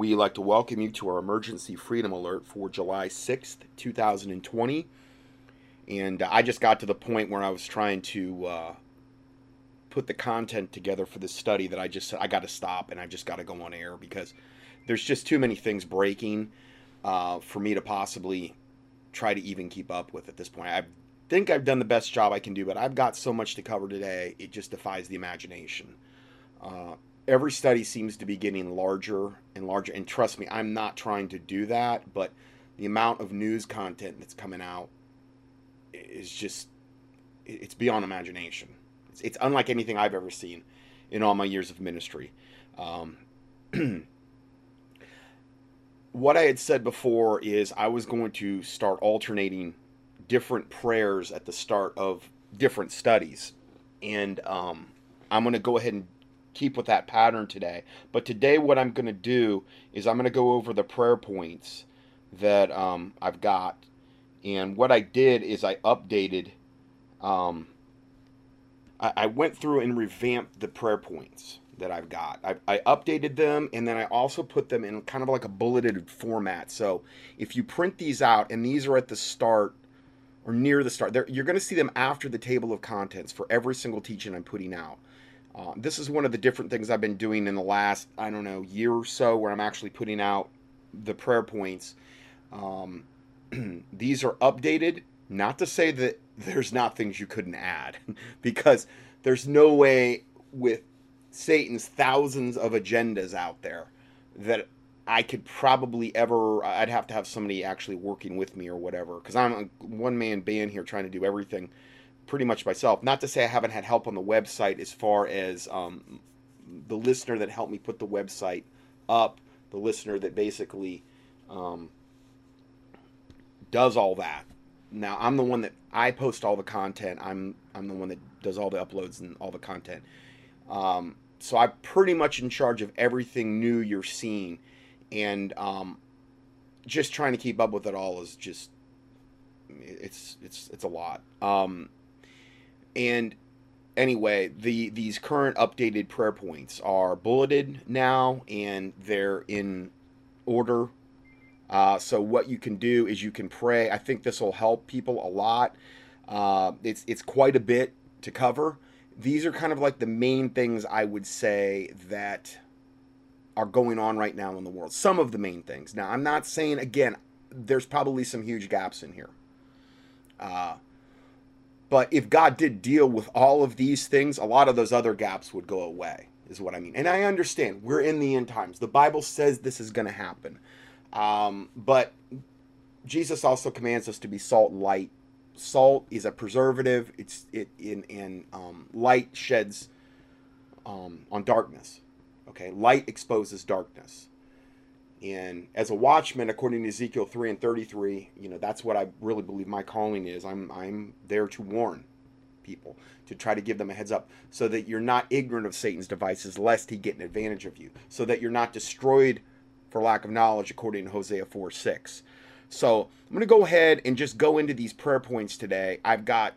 We like to welcome you to our emergency freedom alert for July 6th, 2020. And I just got to the point where I was trying to uh, put the content together for this study that I just I got to stop and I just got to go on air because there's just too many things breaking uh, for me to possibly try to even keep up with at this point. I think I've done the best job I can do, but I've got so much to cover today, it just defies the imagination. Uh, every study seems to be getting larger and larger, and trust me, I'm not trying to do that, but the amount of news content that's coming out is just it's beyond imagination. It's, it's unlike anything I've ever seen in all my years of ministry. Um, what I had said before is I was going to start alternating different prayers at the start of different studies. And um, I'm going to go ahead and keep with that pattern today. But today, what I'm going to do is I'm going to go over the prayer points that um, I've got. And what I did is I updated, um, I, I went through and revamped the prayer points that I've got. I, I, updated them and then I also put them in kind of like a bulleted format. So if you print these out, and these are at the start or near the start, you're going to see them after the table of contents for every single teaching I'm putting out. Uh, this is one of the different things I've been doing in the last, I don't know, year or so where I'm actually putting out the prayer points. Um, these are updated, not to say that there's not things you couldn't add, because there's no way with Satan's thousands of agendas out there that I could probably ever I'd have to have somebody actually working with me or whatever because I'm a one man band here trying to do everything pretty much myself. Not to say I haven't had help on the website as far as um, the listener that helped me put the website up, the listener that basically um, does all that. Now I'm the one that I post all the content. I'm I'm the one that does all the uploads and all the content. Um, so I'm pretty much in charge of everything new you're seeing, and um, just trying to keep up with it all is just it's it's it's a lot. Um, and anyway, the these current updated prayer points are bulleted now, and they're in order. Uh, so what you can do is you can pray. I think this will help people a lot. Uh, it's it's quite a bit to cover these are kind of like the main things I would say that are going on right now in the world. Some of the main things. Now, I'm not saying, again, there's probably some huge gaps in here. Uh, but if God did deal with all of these things, a lot of those other gaps would go away, is what I mean. And I understand we're in the end times. The Bible says this is going to happen. Um, but Jesus also commands us to be salt and light salt is a preservative. It's it in in um, light sheds um, on darkness. Okay, light exposes darkness. And as a watchman, according to Ezekiel three and thirty three, you know that's what I really believe my calling is. I'm I'm there to warn people to try to give them a heads up so that you're not ignorant of Satan's devices lest he get an advantage of you so that you're not destroyed for lack of knowledge according to Hosea 4 6 so I'm going to go ahead and just go into these prayer points today. I've got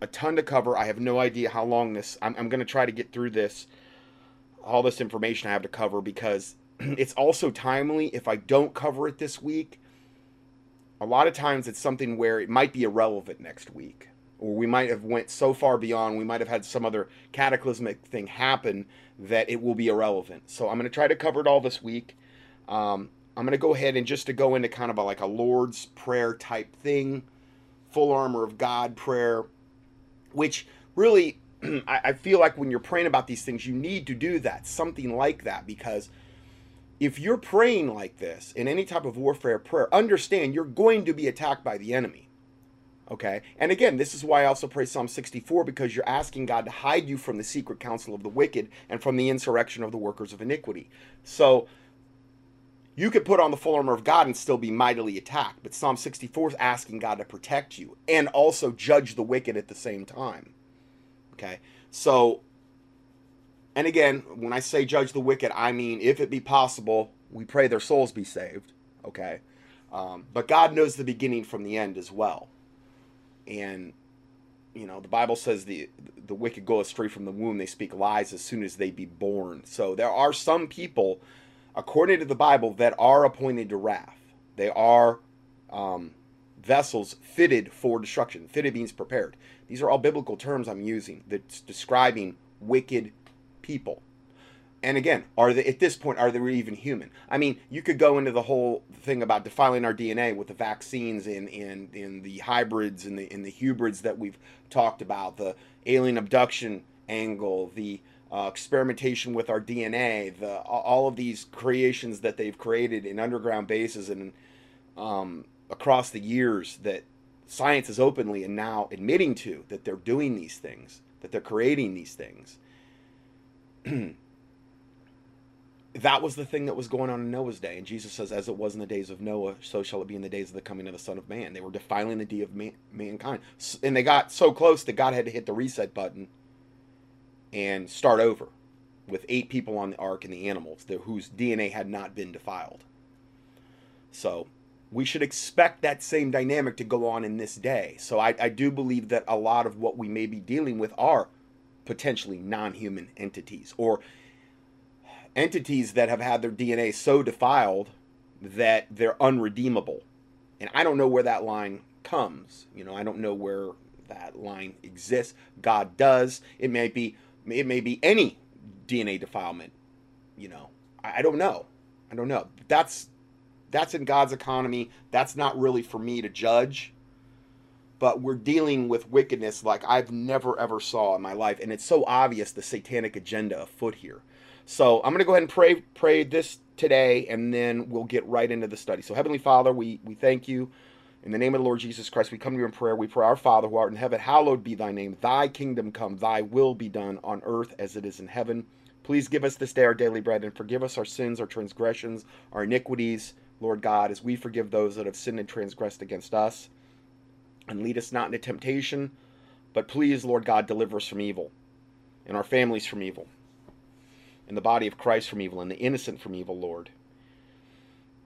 a ton to cover. I have no idea how long this. I'm, I'm going to try to get through this, all this information I have to cover because it's also timely. If I don't cover it this week, a lot of times it's something where it might be irrelevant next week, or we might have went so far beyond. We might have had some other cataclysmic thing happen that it will be irrelevant. So I'm going to try to cover it all this week. Um, I'm going to go ahead and just to go into kind of a, like a Lord's Prayer type thing, full armor of God prayer, which really I, I feel like when you're praying about these things, you need to do that, something like that, because if you're praying like this in any type of warfare prayer, understand you're going to be attacked by the enemy. Okay? And again, this is why I also pray Psalm 64 because you're asking God to hide you from the secret counsel of the wicked and from the insurrection of the workers of iniquity. So, you could put on the full armor of God and still be mightily attacked. But Psalm 64 is asking God to protect you and also judge the wicked at the same time. Okay? So, and again, when I say judge the wicked, I mean, if it be possible, we pray their souls be saved. Okay? Um, but God knows the beginning from the end as well. And, you know, the Bible says the, the wicked go astray from the womb. They speak lies as soon as they be born. So there are some people according to the Bible, that are appointed to wrath. They are um, vessels fitted for destruction. Fitted means prepared. These are all biblical terms I'm using that's describing wicked people. And again, are they at this point are they even human? I mean, you could go into the whole thing about defiling our DNA with the vaccines and and, and the hybrids and the and the hybrids that we've talked about, the alien abduction angle, the uh, experimentation with our DNA, the all of these creations that they've created in underground bases and um, across the years that science is openly and now admitting to that they're doing these things, that they're creating these things. that was the thing that was going on in Noah's day. And Jesus says, as it was in the days of Noah, so shall it be in the days of the coming of the Son of Man. They were defiling the D of man- mankind. And they got so close that God had to hit the reset button and start over with eight people on the ark and the animals whose DNA had not been defiled. So we should expect that same dynamic to go on in this day. So I, I do believe that a lot of what we may be dealing with are potentially non human entities or entities that have had their DNA so defiled that they're unredeemable. And I don't know where that line comes. You know, I don't know where that line exists. God does. It may be it may be any DNA defilement. You know, I, I don't know. I don't know. That's that's in God's economy. That's not really for me to judge. But we're dealing with wickedness like I've never ever saw in my life, and it's so obvious the satanic agenda afoot here. So I'm going to go ahead and pray pray this today, and then we'll get right into the study. So Heavenly Father, we we thank you. In the name of the Lord Jesus Christ, we come to you in prayer. We pray, Our Father who art in heaven, hallowed be thy name. Thy kingdom come, thy will be done on earth as it is in heaven. Please give us this day our daily bread and forgive us our sins, our transgressions, our iniquities, Lord God, as we forgive those that have sinned and transgressed against us. And lead us not into temptation, but please, Lord God, deliver us from evil and our families from evil and the body of Christ from evil and the innocent from evil, Lord.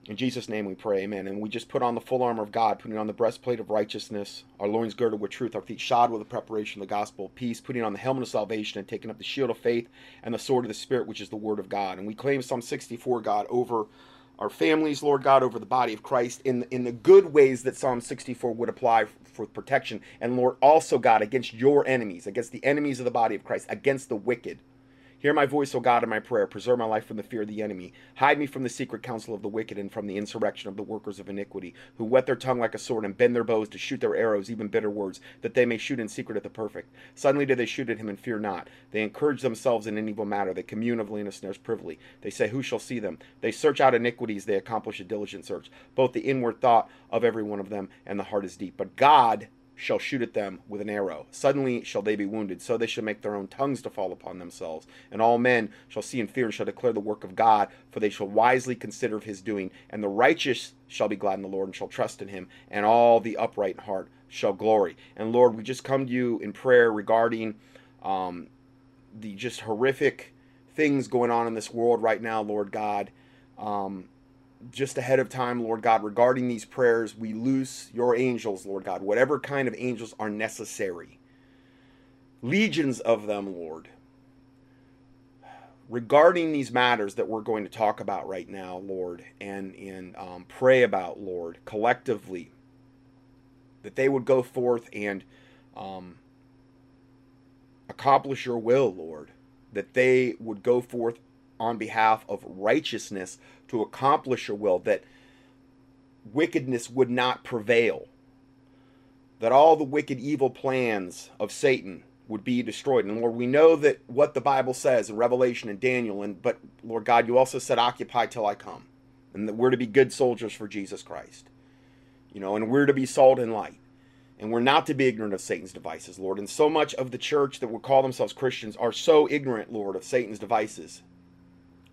In Jesus' name we pray, amen. And we just put on the full armor of God, putting on the breastplate of righteousness, our loins girded with truth, our feet shod with the preparation of the gospel of peace, putting on the helmet of salvation, and taking up the shield of faith and the sword of the Spirit, which is the word of God. And we claim Psalm 64, God, over our families, Lord God, over the body of Christ in, in the good ways that Psalm 64 would apply for protection. And Lord, also, God, against your enemies, against the enemies of the body of Christ, against the wicked. Hear my voice, O God, in my prayer. Preserve my life from the fear of the enemy. Hide me from the secret counsel of the wicked and from the insurrection of the workers of iniquity, who whet their tongue like a sword and bend their bows to shoot their arrows, even bitter words, that they may shoot in secret at the perfect. Suddenly do they shoot at him and fear not. They encourage themselves in an evil matter. They commune of snares privily. They say, Who shall see them? They search out iniquities. They accomplish a diligent search. Both the inward thought of every one of them and the heart is deep. But God shall shoot at them with an arrow. Suddenly shall they be wounded, so they shall make their own tongues to fall upon themselves. And all men shall see and fear and shall declare the work of God, for they shall wisely consider of his doing. And the righteous shall be glad in the Lord and shall trust in him, and all the upright in heart shall glory. And Lord, we just come to you in prayer regarding um, the just horrific things going on in this world right now, Lord God. Um, just ahead of time, Lord God, regarding these prayers, we loose your angels, Lord God, whatever kind of angels are necessary. Legions of them, Lord. Regarding these matters that we're going to talk about right now, Lord, and, and um, pray about, Lord, collectively, that they would go forth and um, accomplish your will, Lord, that they would go forth on behalf of righteousness to accomplish your will, that wickedness would not prevail, that all the wicked, evil plans of Satan would be destroyed. And Lord, we know that what the Bible says in Revelation and Daniel, and but Lord God, you also said, "Occupy till I come," and that we're to be good soldiers for Jesus Christ. You know, and we're to be salt and light. And we're not to be ignorant of Satan's devices, Lord. And so much of the church that would call themselves Christians are so ignorant, Lord, of Satan's devices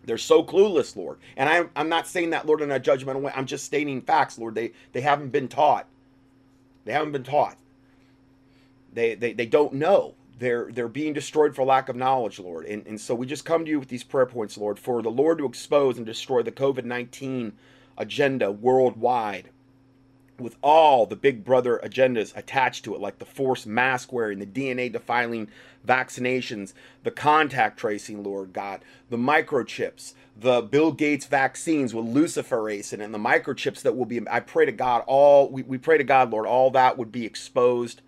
they're so clueless, Lord. And I'm, I'm not saying that, Lord, in a judgmental way. I'm just stating facts, Lord. They, they haven't been taught. They haven't been taught. They, they, they don't know. They're, they're being destroyed for lack of knowledge, Lord. And, and so we just come to you with these prayer points, Lord, for the Lord to expose and destroy the COVID 19 agenda worldwide. With all the big brother agendas attached to it, like the forced mask wearing, the DNA defiling vaccinations, the contact tracing, Lord God, the microchips, the Bill Gates vaccines with luciferase in it, and the microchips that will be, I pray to God, all, we, we pray to God, Lord, all that would be exposed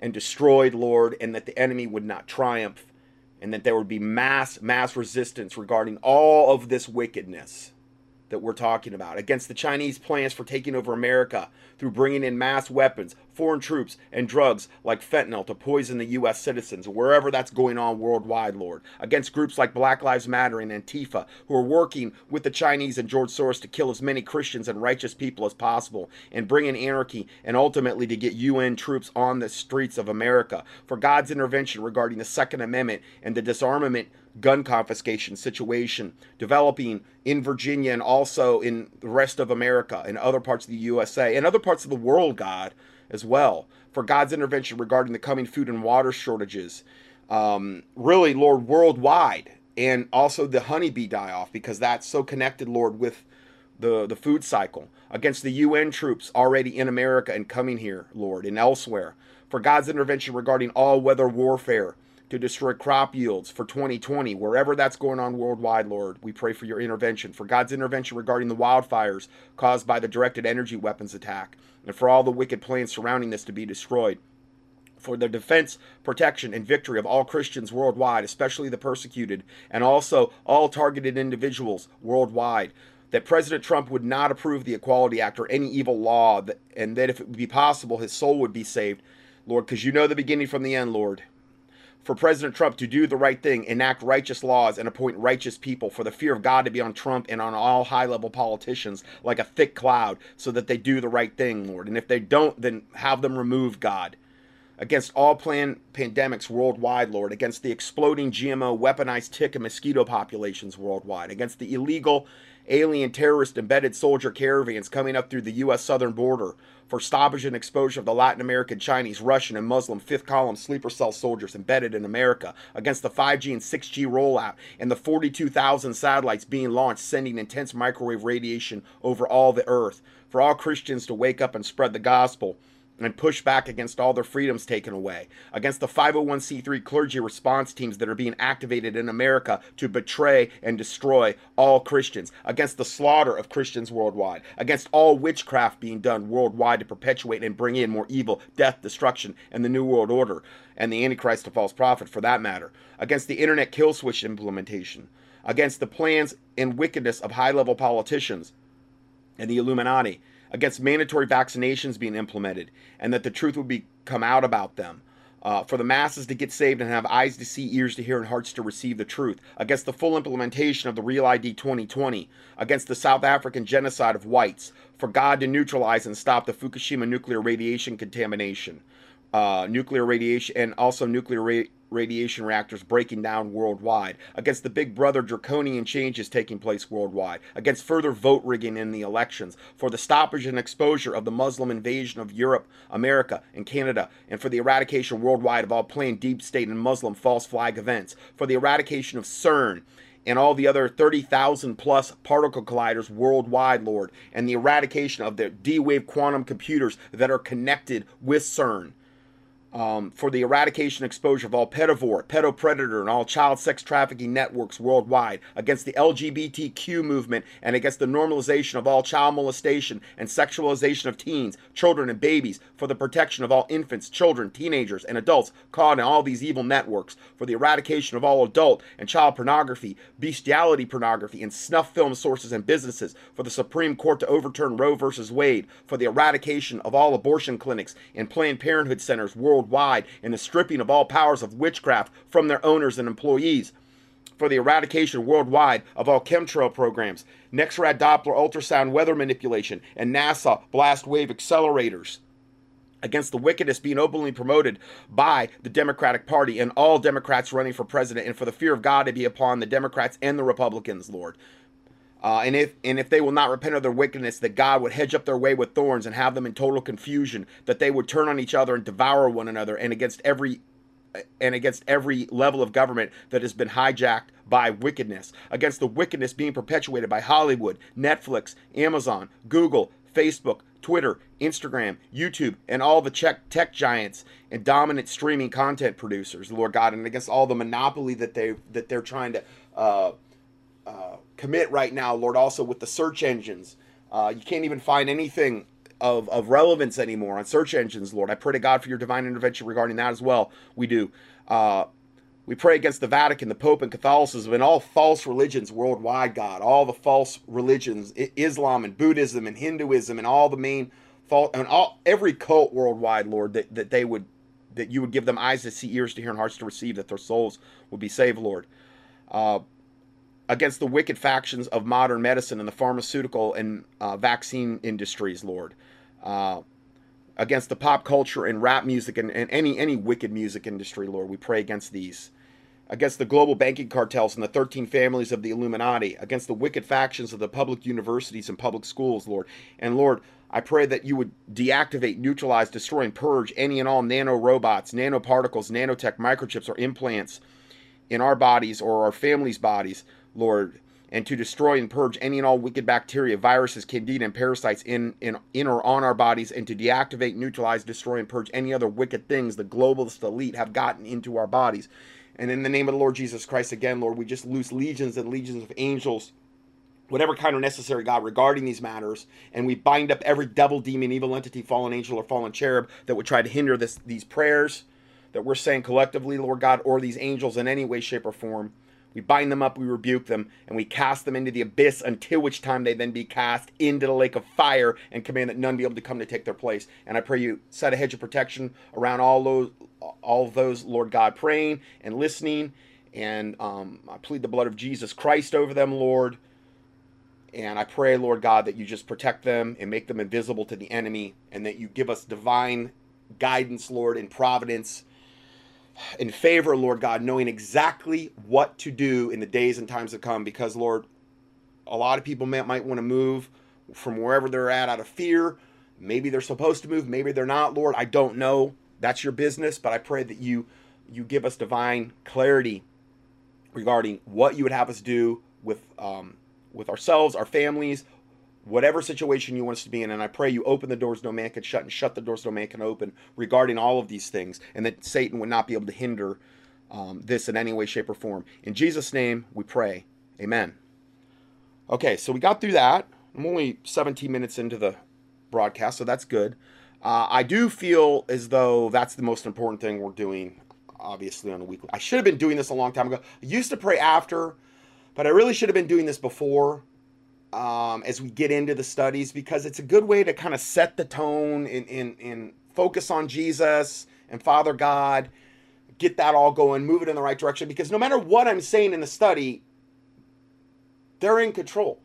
and destroyed, Lord, and that the enemy would not triumph, and that there would be mass, mass resistance regarding all of this wickedness that we're talking about, against the Chinese plans for taking over America through bringing in mass weapons, foreign troops, and drugs like fentanyl to poison the U.S. citizens, wherever that's going on worldwide, Lord, against groups like Black Lives Matter and Antifa, who are working with the Chinese and George Soros to kill as many Christians and righteous people as possible and bring in anarchy and ultimately to get UN troops on the streets of America. For God's intervention regarding the Second Amendment and the disarmament gun confiscation situation developing in Virginia and also in the rest of America and other parts of the USA and other parts of the world, God, as well. For God's intervention regarding the coming food and water shortages. Um, really, Lord, worldwide. And also the honeybee die off because that's so connected, Lord, with the, the food cycle. Against the UN troops already in America and coming here, Lord, and elsewhere. For God's intervention regarding all weather warfare to destroy crop yields for 2020, wherever that's going on worldwide, Lord. We pray for your intervention, for God's intervention regarding the wildfires caused by the directed energy weapons attack, and for all the wicked plans surrounding this to be destroyed. For the defense, protection, and victory of all Christians worldwide, especially the persecuted, and also all targeted individuals worldwide. That President Trump would not approve the Equality Act or any evil law, and that if it would be possible, his soul would be saved, Lord, because you know the beginning from the end, Lord for President Trump to do the right thing, enact righteous laws, and appoint righteous people, for the fear of God to be on Trump and on all high level politicians like a thick cloud, so that they do the right thing, Lord. And if they don't, then have them remove God. Against all planned pandemics worldwide, Lord, against the exploding GMO weaponized tick and mosquito populations worldwide, against the illegal alien terrorist embedded soldier caravans coming up through the U.S. southern border for stoppage and exposure of the Latin American, Chinese, Russian, and Muslim fifth column sleeper cell soldiers embedded in America against the 5G and 6G rollout and the 42,000 satellites being launched sending intense microwave radiation over all the earth. For all Christians to wake up and spread the gospel and push back against all their freedoms taken away, against the 501c3 clergy response teams that are being activated in America to betray and destroy all Christians, against the slaughter of Christians worldwide, against all witchcraft being done worldwide to perpetuate and bring in more evil, death, destruction, and the New World Order, and the Antichrist, a false prophet for that matter, against the internet kill switch implementation, against the plans and wickedness of high level politicians and the Illuminati against mandatory vaccinations being implemented, and that the truth would be come out about them. Uh, for the masses to get saved and have eyes to see, ears to hear, and hearts to receive the truth, against the full implementation of the Real ID 2020, against the South African genocide of whites, for God to neutralize and stop the Fukushima nuclear radiation contamination, uh, nuclear radiation, and also nuclear ra- radiation reactors breaking down worldwide, against the big brother draconian changes taking place worldwide, against further vote rigging in the elections, for the stoppage and exposure of the Muslim invasion of Europe, America, and Canada, and for the eradication worldwide of all planned deep state and Muslim false flag events, for the eradication of CERN and all the other 30,000 plus particle colliders worldwide, Lord, and the eradication of the D wave quantum computers that are connected with CERN um, for the eradication exposure of all pedivore, pedopredator, and all child sex trafficking networks worldwide, against the LGBTQ movement, and against the normalization of all child molestation and sexualization of teens, children, and babies, for the protection of all infants, children, teenagers, and adults caught in all these evil networks, for the eradication of all adult and child pornography, bestiality pornography, and snuff film sources and businesses, for the Supreme Court to overturn Roe v. Wade, for the eradication of all abortion clinics and Planned Parenthood centers worldwide worldwide and the stripping of all powers of witchcraft from their owners and employees for the eradication worldwide of all chemtrail programs, NEXRAD Doppler ultrasound weather manipulation, and NASA blast wave accelerators against the wickedness being openly promoted by the Democratic Party and all Democrats running for president, and for the fear of God to be upon the Democrats and the Republicans, Lord. Uh, and if and if they will not repent of their wickedness, that God would hedge up their way with thorns and have them in total confusion, that they would turn on each other and devour one another, and against every and against every level of government that has been hijacked by wickedness, against the wickedness being perpetuated by Hollywood, Netflix, Amazon, Google, Facebook, Twitter, Instagram, YouTube, and all the tech giants and dominant streaming content producers, Lord God, and against all the monopoly that they that they're trying to uh, uh, commit right now, Lord. Also with the search engines, uh, you can't even find anything of, of relevance anymore on search engines, Lord. I pray to God for your divine intervention regarding that as well. We do. Uh, we pray against the Vatican, the Pope, and Catholicism, and all false religions worldwide, God. All the false religions, Islam and Buddhism and Hinduism, and all the main false, and all every cult worldwide, Lord, that, that they would, that you would give them eyes to see, ears to hear, and hearts to receive, that their souls would be saved, Lord. Uh, against the wicked factions of modern medicine and the pharmaceutical and uh, vaccine industries, Lord. Uh, against the pop culture and rap music and, and any any wicked music industry, Lord. We pray against these against the global banking cartels and the 13 families of the Illuminati, against the wicked factions of the public universities and public schools, Lord. And Lord, I pray that you would deactivate, neutralize, destroy, and purge any and all nano robots, nanoparticles, nanotech, microchips, or implants in our bodies or our families' bodies, Lord, and to destroy and purge any and all wicked bacteria, viruses, candida, and parasites in, in, in or on our bodies, and to deactivate, neutralize, destroy, and purge any other wicked things the globalist elite have gotten into our bodies. And in the name of the Lord Jesus Christ, again, Lord, we just loose legions and legions of angels, whatever kind of necessary, God, regarding these matters. And we bind up every devil, demon, evil entity, fallen angel, or fallen cherub that would try to hinder this, these prayers that we're saying collectively, Lord God, or these angels in any way, shape, or form. We bind them up, we rebuke them, and we cast them into the abyss until which time they then be cast into the lake of fire and command that none be able to come to take their place. And I pray you set a hedge of protection around all those, all those, Lord God, praying and listening. And um, I plead the blood of Jesus Christ over them, Lord. And I pray, Lord God, that you just protect them and make them invisible to the enemy, and that you give us divine guidance, Lord, and providence in favor, Lord God, knowing exactly what to do in the days and times to come. Because, Lord, a lot of people may, might want to move from wherever they're at out of fear. Maybe they're supposed to move, maybe they're not, Lord. I don't know. That's your business, but I pray that you you give us divine clarity regarding what you would have us do with um, with ourselves, our families, whatever situation you want us to be in. And I pray you open the doors no man can shut and shut the doors no man can open regarding all of these things, and that Satan would not be able to hinder um, this in any way, shape, or form. In Jesus' name, we pray. Amen. Okay, so we got through that. I'm only 17 minutes into the broadcast, so that's good. Uh, I do feel as though that's the most important thing we're doing, obviously, on a weekly. I should have been doing this a long time ago. I used to pray after, but I really should have been doing this before um, as we get into the studies because it's a good way to kind of set the tone and, and, and focus on Jesus and Father God, get that all going, move it in the right direction. Because no matter what I'm saying in the study, they're in control.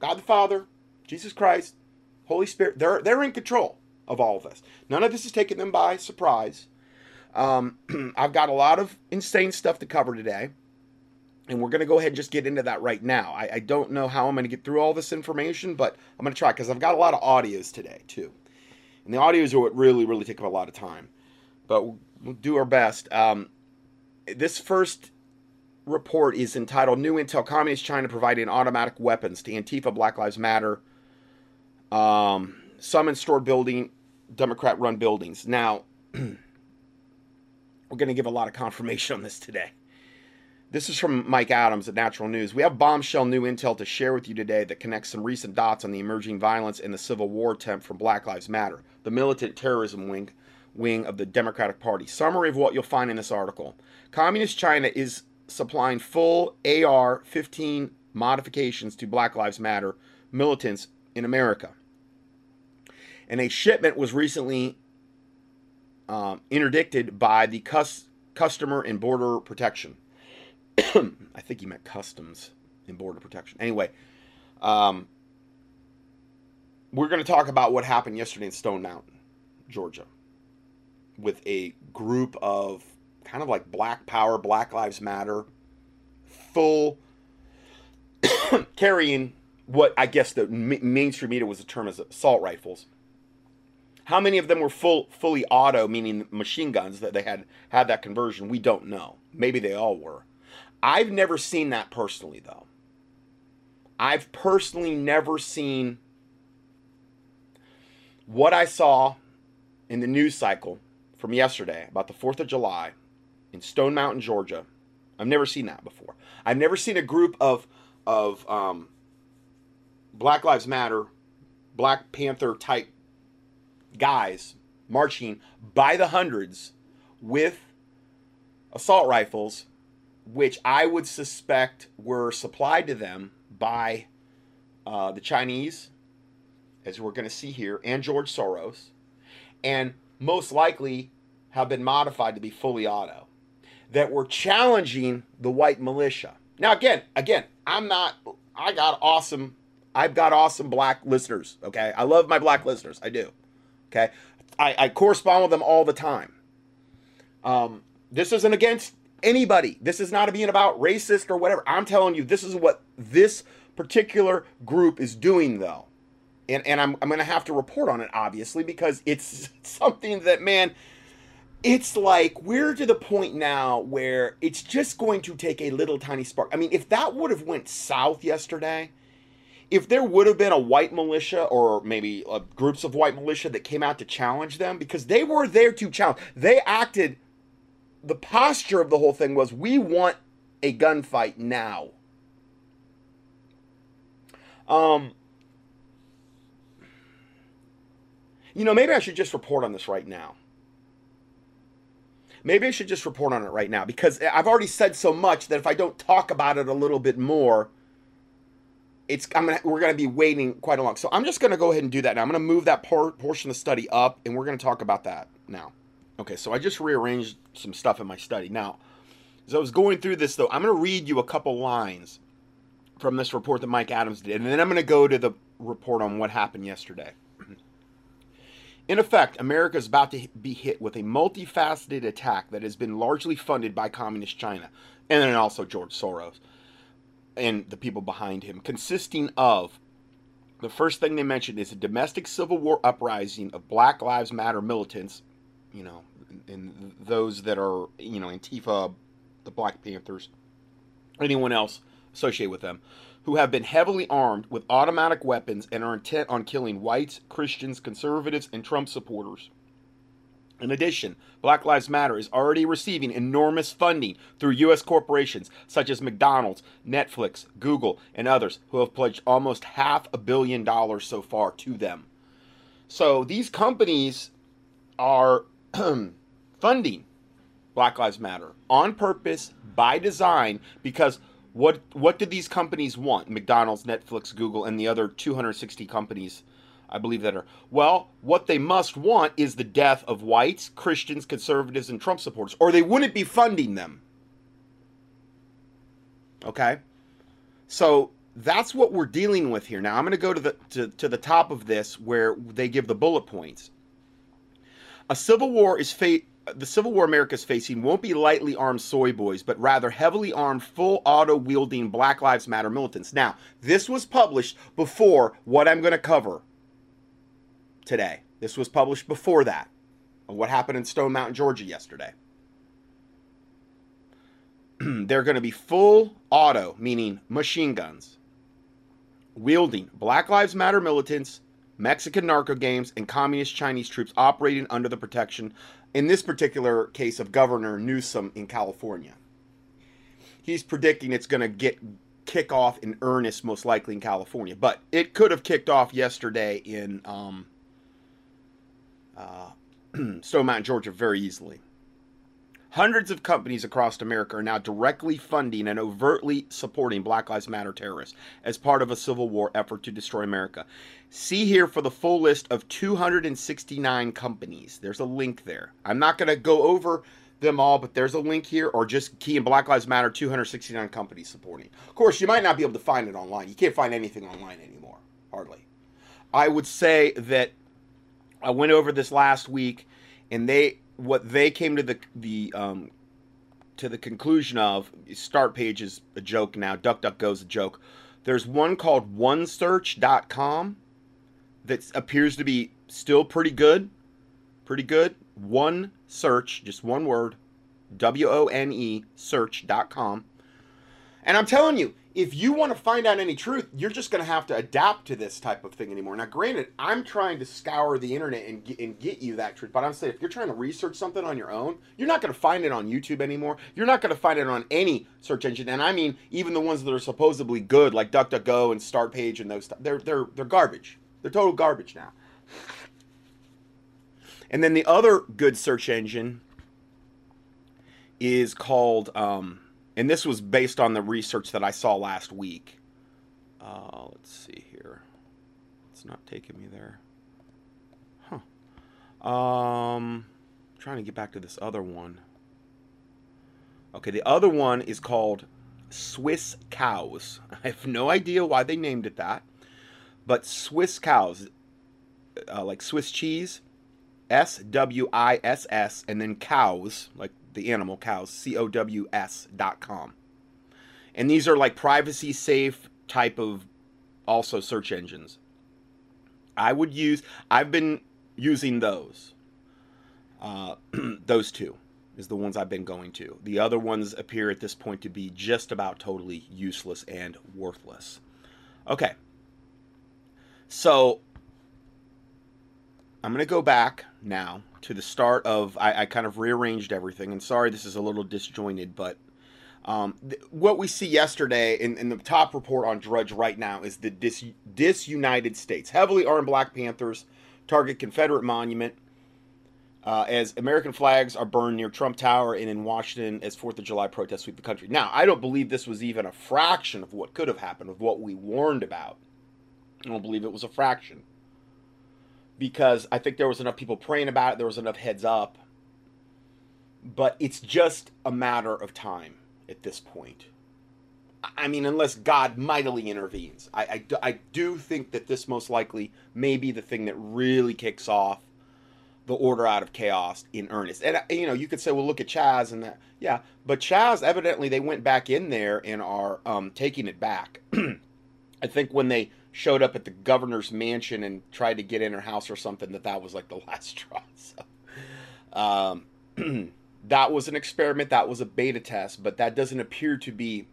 God the Father, Jesus Christ, Holy Spirit, they're, they're in control of all of this. None of this is taking them by surprise. Um, I've got a lot of insane stuff to cover today. And we're going to go ahead and just get into that right now. I, I don't know how I'm going to get through all this information, but I'm going to try because I've got a lot of audios today, too. And the audios are what really, really take up a lot of time. But we'll, we'll do our best. Um, this first report is entitled New Intel Communist China Providing Automatic Weapons to Antifa Black Lives Matter. Um, some in stored building, Democrat run buildings. Now, we're going to give a lot of confirmation on this today. This is from Mike Adams at Natural News. We have bombshell new intel to share with you today that connects some recent dots on the emerging violence in the Civil War attempt from Black Lives Matter, the militant terrorism wing, wing of the Democratic Party. Summary of what you'll find in this article Communist China is supplying full AR 15 modifications to Black Lives Matter militants in America. And a shipment was recently um, interdicted by the Cus- Customer and Border Protection. I think he meant customs and border protection. Anyway, um, we're going to talk about what happened yesterday in Stone Mountain, Georgia, with a group of kind of like Black Power, Black Lives Matter, full carrying what I guess the mainstream media was the term as assault rifles. How many of them were full, fully auto, meaning machine guns that they had had that conversion? We don't know. Maybe they all were. I've never seen that personally, though. I've personally never seen what I saw in the news cycle from yesterday about the 4th of July in Stone Mountain, Georgia. I've never seen that before. I've never seen a group of of um, Black Lives Matter, Black Panther type guys marching by the hundreds with assault rifles, which I would suspect were supplied to them by uh, the Chinese, as we're going to see here, and George Soros, and most likely have been modified to be fully auto, that were challenging the white militia. Now, again, again, I'm not. I got awesome. I've got awesome black listeners. Okay, I love my black listeners. I do. Okay, I, I correspond with them all the time. Um, this isn't against anybody. This is not being about racist or whatever. I'm telling you, this is what this particular group is doing, though. And, and I'm, I'm going to have to report on it, obviously, because it's something that, man, it's like we're to the point now where it's just going to take a little tiny spark. I mean, if that would have went south yesterday, if there would have been a white militia or maybe uh, groups of white militia that came out to challenge them because they were there to challenge they acted the posture of the whole thing was we want a gunfight now um you know maybe i should just report on this right now maybe i should just report on it right now because i've already said so much that if i don't talk about it a little bit more it's I'm gonna we're gonna be waiting quite a long. So I'm just gonna go ahead and do that now. I'm gonna move that por- portion of the study up, and we're gonna talk about that now. Okay, so I just rearranged some stuff in my study. Now, as I was going through this, though, I'm gonna read you a couple lines from this report that Mike Adams did, and then I'm gonna go to the report on what happened yesterday. In effect, America is about to be hit with a multifaceted attack that has been largely funded by Communist China, and then also George Soros and the people behind him, consisting of the first thing they mentioned is a domestic civil war uprising of Black Lives Matter militants, you know, and those that are, you know, Antifa, the Black Panthers, anyone else associated with them, who have been heavily armed with automatic weapons and are intent on killing whites, Christians, conservatives, and Trump supporters. In addition, Black Lives Matter is already receiving enormous funding through U.S. corporations such as McDonald's, Netflix, Google, and others who have pledged almost half a billion dollars so far to them. So these companies are um, funding Black Lives Matter on purpose, by design, because what what did these companies want? McDonald's, Netflix, Google, and the other 260 companies I believe that are. Well, what they must want is the death of whites, Christians, conservatives, and Trump supporters, or they wouldn't be funding them. Okay? So that's what we're dealing with here. Now I'm going to go to the to, to the top of this where they give the bullet points. A civil war is fa- the civil war America is facing won't be lightly armed soy boys, but rather heavily armed, full auto wielding Black Lives Matter militants. Now, this was published before what I'm going to cover today. This was published before that, of what happened in Stone Mountain, Georgia yesterday. They're going to be full auto, meaning machine guns, wielding Black Lives Matter militants, Mexican narco gangs, and communist Chinese troops operating under the protection, in this particular case, of Governor Newsom in California. He's predicting it's going to get kick off in earnest, most likely in California, but it could have kicked off yesterday in um, uh, Stone Mountain, Georgia, very easily. Hundreds of companies across America are now directly funding and overtly supporting Black Lives Matter terrorists as part of a civil war effort to destroy America. See here for the full list of 269 companies. There's a link there. I'm not going to go over them all, but there's a link here, or just key in Black Lives Matter 269 companies supporting. Of course, you might not be able to find it online. You can't find anything online anymore, hardly. I would say that I went over this last week, and they what they came to the the um, to the conclusion of start page is a joke now. DuckDuckGo's a joke. There's one called OneSearch.com that appears to be still pretty good, pretty good. One search, just one word, W O N E search.com. And I'm telling you, if you want to find out any truth, you're just going to have to adapt to this type of thing anymore. Now, granted, I'm trying to scour the internet and get, and get you that truth, but I'm saying if you're trying to research something on your own, you're not going to find it on YouTube anymore. You're not going to find it on any search engine, and I mean even the ones that are supposedly good, like DuckDuckGo and StartPage and those. They're they're they're garbage. They're total garbage now. And then the other good search engine is called. Um, and this was based on the research that I saw last week. Uh, let's see here. It's not taking me there. Huh. Um, trying to get back to this other one. Okay, the other one is called Swiss Cows. I have no idea why they named it that, but Swiss Cows, uh, like Swiss cheese, S W I S S, and then cows, like the animal cows, C O W S dot com. And these are like privacy safe type of also search engines. I would use, I've been using those. Uh, those two is the ones I've been going to. The other ones appear at this point to be just about totally useless and worthless. Okay. So I'm going to go back now to the start of I, I, kind of rearranged everything and sorry this is a little disjointed but um, th- what we see yesterday in, in, the top report on drudge right now is the dis- disunited states heavily armed black panthers target confederate monument uh, as american flags are burned near trump tower and in washington as fourth of july protests sweep the country. Now i don't believe this was even a fraction of what could have happened of what we warned about. I don't believe it was a fraction because I think there was enough people praying about it, there was enough heads up. But it's just a matter of time at this point. I mean, unless God mightily intervenes. I, I, I do think that this most likely may be the thing that really kicks off the order out of chaos in earnest. And, you know, you could say, well, look at Chaz and that. Yeah, but Chaz, evidently, they went back in there and are um, taking it back. I think when they showed up at the governor's mansion and tried to get in her house or something that that was like the last straw so. Um, that was an experiment. That was a beta test but that doesn't appear to be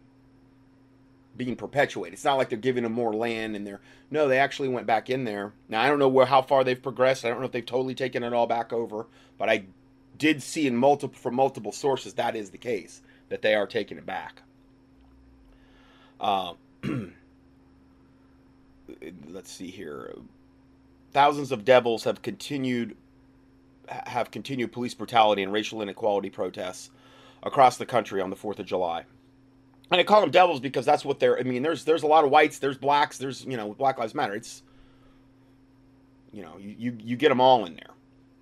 being perpetuated. It's not like they're giving them more land and they're no they actually went back in there. Now i don't know where how far they've progressed. I don't know if they've totally taken it all back over but i did see in multiple from multiple sources that is the case that they are taking it back. Uh, let's see here. Thousands of devils have continued have continued police brutality and racial inequality protests across the country on the 4th of July. And I call them devils because that's what they're I mean there's there's a lot of whites, there's blacks, there's you know, Black Lives Matter. It's you know, you you, you get them all in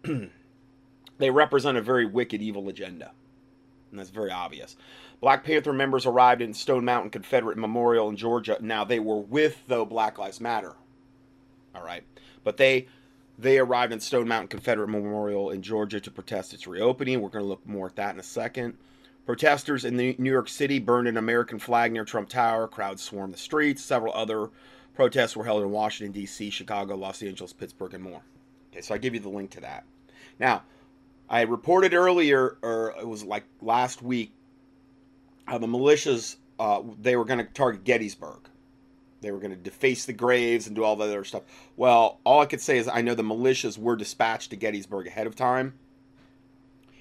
there. they represent a very wicked evil agenda. And that's very obvious. Black Panther members arrived in Stone Mountain Confederate Memorial in Georgia. Now they were with though Black Lives Matter. All right. But they they arrived in Stone Mountain Confederate Memorial in Georgia to protest its reopening. We're going to look more at that in a second. Protesters in New York City burned an American flag near Trump Tower. Crowds swarmed the streets. Several other protests were held in Washington, D.C., Chicago, Los Angeles, Pittsburgh, and more. Okay, so I give you the link to that. Now, I reported earlier, or it was like last week, the militias uh, they were going to target Gettysburg. They were going to deface the graves and do all that other stuff. Well, all I could say is I know the militias were dispatched to Gettysburg ahead of time.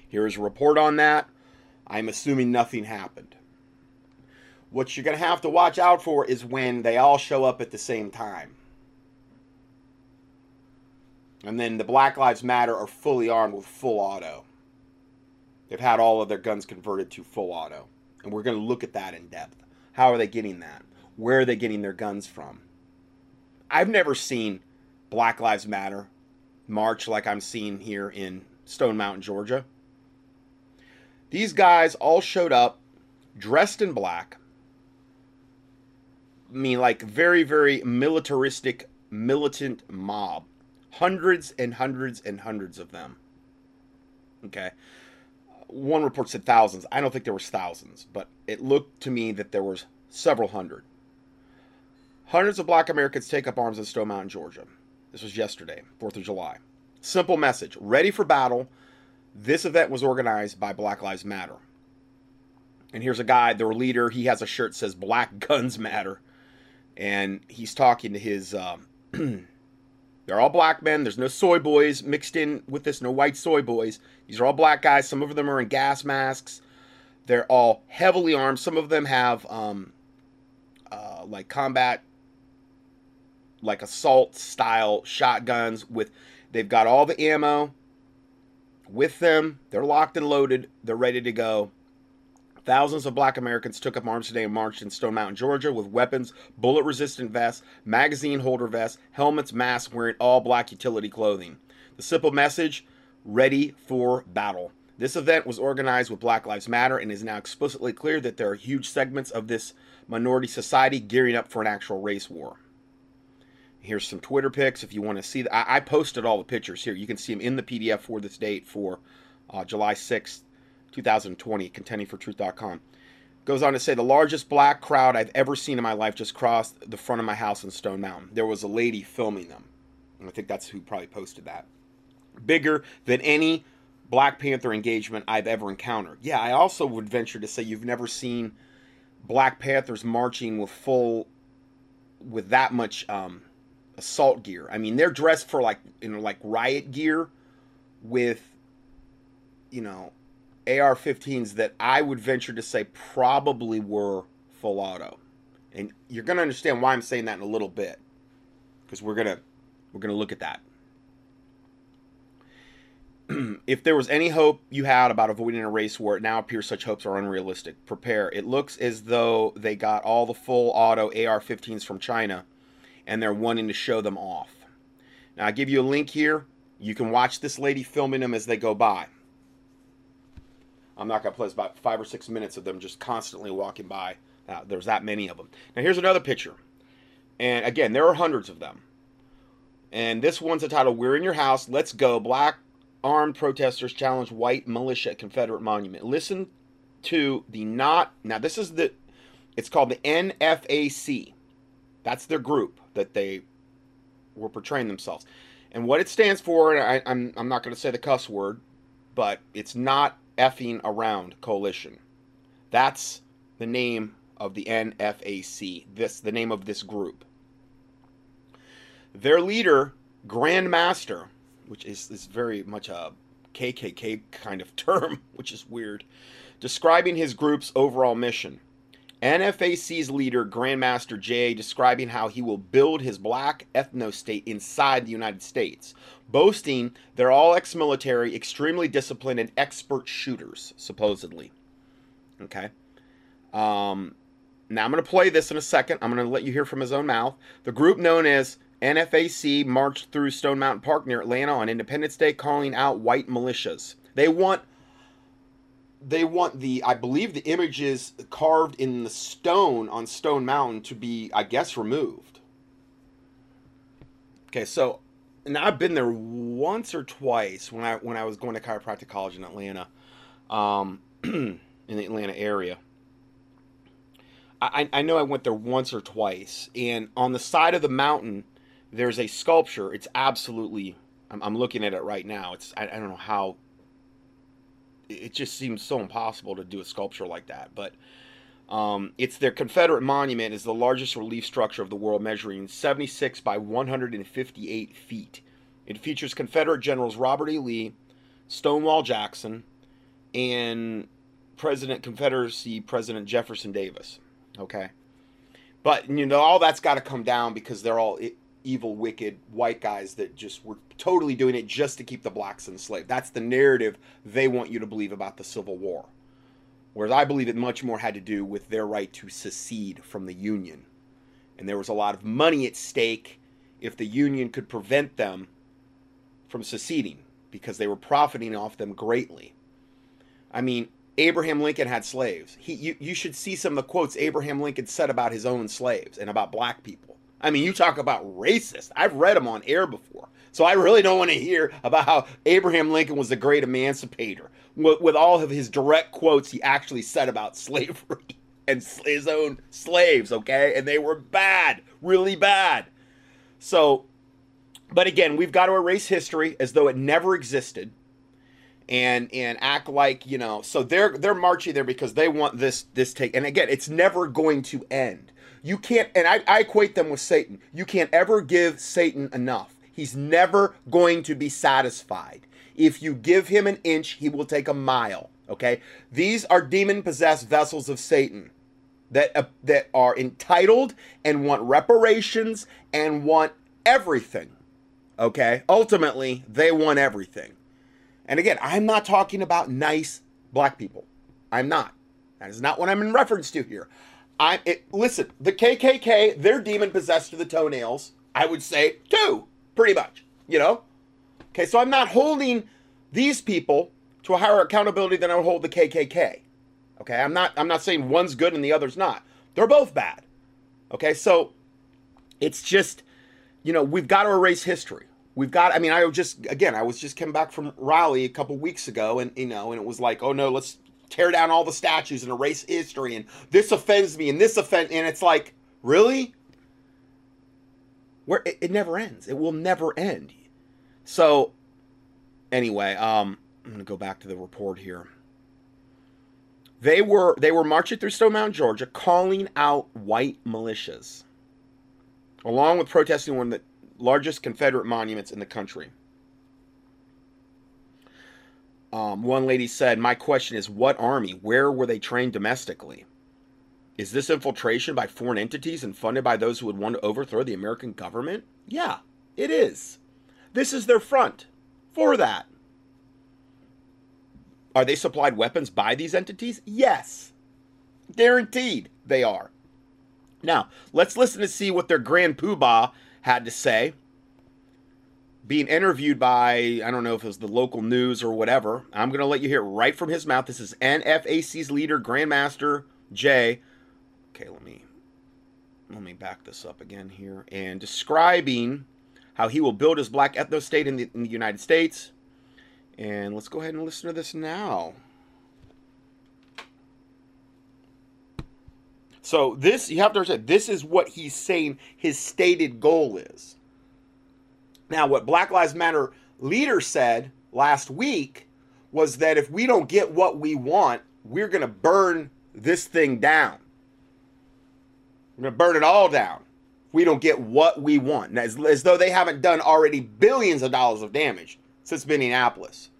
Here is a report on that. I'm assuming nothing happened. What you're going to have to watch out for is when they all show up at the same time. And then the Black Lives Matter are fully armed with full auto. They've had all of their guns converted to full auto. And we're going to look at that in depth. How are they getting that? Where are they getting their guns from? I've never seen Black Lives Matter march like I'm seeing here in Stone Mountain, Georgia. These guys all showed up dressed in black. I mean, like very, very militaristic, militant mob. Hundreds and hundreds and hundreds of them. Okay one report said thousands. I don't think there was thousands, but it looked to me that there was several hundred. Hundreds of black Americans take up arms in Stone Mountain, Georgia. This was yesterday, 4th of July. Simple message ready for battle. This event was organized by Black Lives Matter. And here's a guy, their leader. He has a shirt that says "Black Guns Matter," and he's talking to his. Um, they're all black men. There's no soy boys mixed in with this. No white soy boys. These are all black guys. Some of them are in gas masks. They're all heavily armed. Some of them have um, uh, like combat, like assault style shotguns with. They've got all the ammo with them. They're locked and loaded. They're ready to go. Thousands of black Americans took up arms today and marched in Stone Mountain, Georgia with weapons, bullet resistant vests, magazine holder vests, helmets, masks, wearing all black utility clothing. The simple message ready for battle. This event was organized with Black Lives Matter and is now explicitly clear that there are huge segments of this minority society gearing up for an actual race war. Here's some Twitter pics if you want to see. that. I, I posted all the pictures here. You can see them in the PDF for this date for uh, July 6th, 2020, contendingfortruth.com. Goes on to say the largest black crowd I've ever seen in my life just crossed the front of my house in Stone Mountain. There was a lady filming them. And I think that's who probably posted that. Bigger than any Black Panther engagement I've ever encountered. Yeah, I also would venture to say you've never seen Black Panthers marching with full, with that much um, assault gear. I mean, they're dressed for like you know like riot gear, with you know AR-15s that I would venture to say probably were full auto, and you're gonna understand why I'm saying that in a little bit, because we're gonna we're gonna look at that. if there was any hope you had about avoiding a race war, it now appears such hopes are unrealistic. Prepare. It looks as though they got all the full auto AR 15s from China and they're wanting to show them off. Now, I give you a link here. You can watch this lady filming them as they go by. I'm not going to play. About five or six minutes of them just constantly walking by. Uh, there's that many of them. Now, here's another picture. And again, there are hundreds of them. And this one's entitled We're in Your House. Let's Go. Black armed protesters challenge white militia at Confederate Monument. Listen to the not. Now, this is the. It's called the NFAC. That's their group that they were portraying themselves. And what it stands for, I, I'm, I'm not going to say the cuss word, but it's not effing around coalition. That's the name of the NFAC, this the name of this group. Their leader, Grand Master, which is, is very much a KKK kind of term, which is weird, describing his group's overall mission. NFAC's leader, Grandmaster Jay, describing how he will build his black ethno state inside the United States, boasting they're all ex military, extremely disciplined, and expert shooters, supposedly. Okay. Um, now I'm going to play this in a second. I'm going to let you hear from his own mouth. The group known as NFAC marched through Stone Mountain Park near Atlanta on Independence Day, calling out white militias. They want they want the I believe the images carved in the stone on Stone Mountain to be I guess removed. Okay, so now I've been there once or twice when I when I was going to chiropractic college in Atlanta, um, in the Atlanta area. I, I know I went there once or twice, and on the side of the mountain, there's a sculpture. It's absolutely. I'm, I'm looking at it right now. It's I, I don't know how it just seems so impossible to do a sculpture like that. But um, it's their Confederate monument is the largest relief structure of the world, measuring 76 by 158 feet. It features Confederate generals Robert E. Lee, Stonewall Jackson, and President Confederacy President Jefferson Davis. Okay, but you know all that's got to come down because they're all evil, wicked white guys that just were totally doing it just to keep the blacks enslaved. That's the narrative they want you to believe about the Civil War. Whereas I believe it much more had to do with their right to secede from the Union. And there was a lot of money at stake if the Union could prevent them from seceding because they were profiting off them greatly. I mean, Abraham Lincoln had slaves. He, you, you should see some of the quotes Abraham Lincoln said about his own slaves and about black people. I mean, you talk about racist. I've read them on air before. So I really don't want to hear about how Abraham Lincoln was a great emancipator with, with all of his direct quotes he actually said about slavery and his own slaves, okay? And they were bad, really bad. So, but again, we've got to erase history as though it never existed. and and act like you know so they're they're marching there because they want this this take and again it's never going to end you can't and I, I equate them with satan you can't ever give satan enough he's never going to be satisfied if you give him an inch he will take a mile okay these are demon possessed vessels of satan that uh, that are entitled and want reparations and want everything okay ultimately they want everything and again, I'm not talking about nice black people. I'm not. That is not what I'm in reference to here. I it, listen. The KKK, they're demon possessed to the toenails. I would say too, pretty much. You know. Okay, so I'm not holding these people to a higher accountability than I would hold the KKK. Okay, I'm not. I'm not saying one's good and the other's not. They're both bad. Okay, so it's just, you know, we've got to erase history we've got i mean i just again i was just came back from raleigh a couple weeks ago and you know and it was like oh no let's tear down all the statues and erase history and this offends me and this offend and it's like really where it, it never ends it will never end so anyway um i'm gonna go back to the report here they were they were marching through stone mountain georgia calling out white militias along with protesting one of the largest Confederate monuments in the country. Um, one lady said, My question is, what army? Where were they trained domestically? Is this infiltration by foreign entities and funded by those who would want to overthrow the American government? Yeah, it is. This is their front for that. Are they supplied weapons by these entities? Yes. Guaranteed they are. Now, let's listen to see what their grand poobah had to say. Being interviewed by, I don't know if it was the local news or whatever. I'm going to let you hear right from his mouth. This is NFAC's leader, Grandmaster Jay. Okay, let me let me back this up again here and describing how he will build his black ethno state in the, in the United States. And let's go ahead and listen to this now. So this you have to understand. This is what he's saying his stated goal is. Now, what Black Lives Matter leader said last week was that if we don't get what we want, we're going to burn this thing down. We're going to burn it all down. We don't get what we want, as, as though they haven't done already billions of dollars of damage since Minneapolis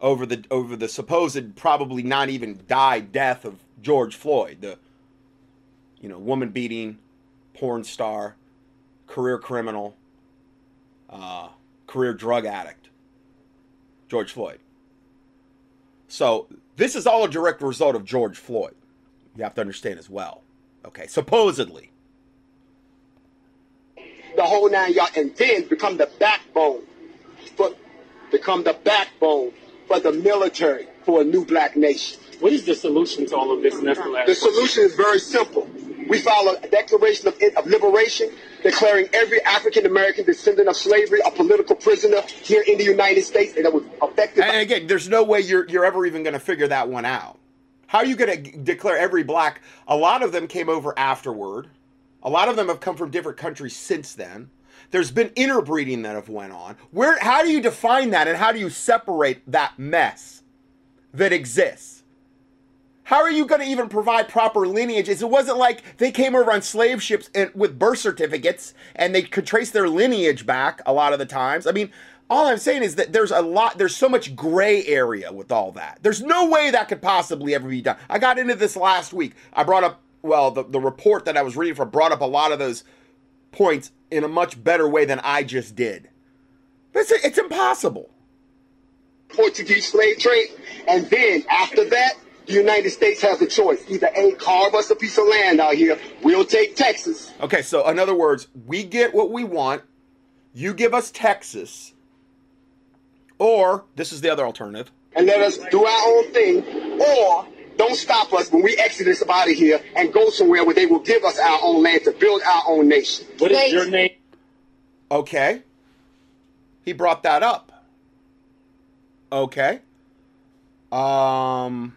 over the over the supposed probably not even died death of George Floyd, the you know, woman beating, porn star, career criminal, uh, career drug addict, George Floyd. So this is all a direct result of George Floyd. You have to understand as well. Okay, supposedly. The whole nine yards, and then become the backbone for become the backbone for the military for a new black nation. What is the solution to all of this? And that's the last The solution is very simple. We filed a Declaration of, of Liberation declaring every African American descendant of slavery a political prisoner here in the United States, and that was effective. And again, there's no way you're you're ever even going to figure that one out. How are you going to declare every black? A lot of them came over afterward. A lot of them have come from different countries since then. There's been interbreeding that have went on. Where? How do you define that, and how do you separate that mess that exists? How are you going to even provide proper lineages? It wasn't like they came over on slave ships and, with birth certificates and they could trace their lineage back a lot of the times. I mean, all I'm saying is that there's a lot, there's so much gray area with all that. There's no way that could possibly ever be done. I got into this last week. I brought up, well, the, the report that I was reading from brought up a lot of those points in a much better way than I just did. It's, it's impossible. Portuguese slave trade. And then after that, the United States has a choice. Either A, carve us a piece of land out here, we'll take Texas. Okay, so in other words, we get what we want, you give us Texas, or this is the other alternative. And let us do our own thing, or don't stop us when we exit this out of here and go somewhere where they will give us our own land to build our own nation. What is your name? Okay. He brought that up. Okay. Um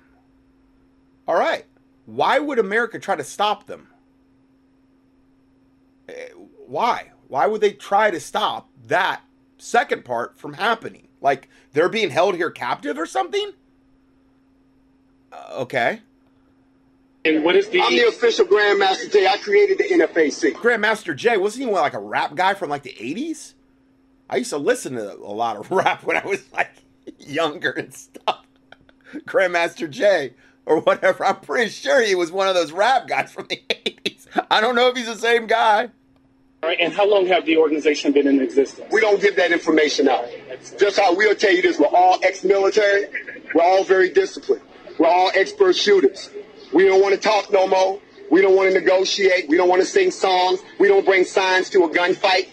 all right. Why would America try to stop them? Eh, why? Why would they try to stop that second part from happening. Like they're being held here captive or something? Uh, okay. And what is the? I'm the official Grandmaster Jay. I created the NFAC. Grandmaster Jay wasn't he like a rap guy from like the 80s? I used to listen to a lot of rap when I was like younger and stuff. Grandmaster Jay or whatever. I'm pretty sure he was one of those rap guys from the 80s. I don't know if he's the same guy. All right, and how long have the organization been in existence? We don't give that information out. Just how we'll tell you this, we're all ex-military. We're all very disciplined. We're all expert shooters. We don't want to talk no more. We don't want to negotiate. We don't want to sing songs. We don't bring signs to a gunfight.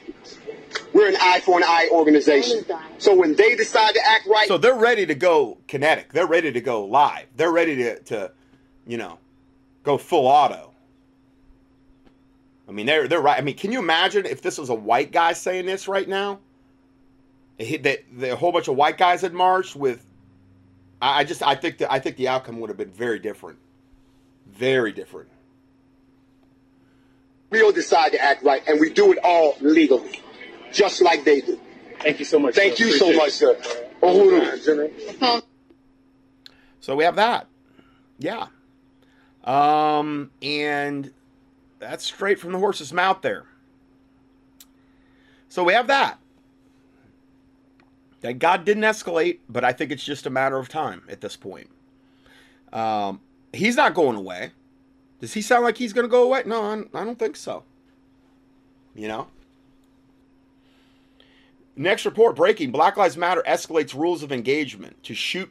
We're an eye for an eye organization. So when they decide to act right, So they're ready to go kinetic. They're ready to go live. They're ready to, to you know, go full auto. I mean, they're they're right. I mean, can you imagine if this was a white guy saying this right now? That a whole bunch of white guys had marched with. I, I just I think that I think the outcome would have been very different, very different. we'll decide to act right, and we do it all legally, just like they do. Thank you so much. Thank sir. you so much, sir. Uhuru. So we have that. Yeah. Um, and that's straight from the horse's mouth there. So we have that. That God didn't escalate, but I think it's just a matter of time at this point. Um, he's not going away. Does he sound like he's going to go away? No, I I don't think so. You know? Next report breaking Black Lives Matter escalates rules of engagement to shoot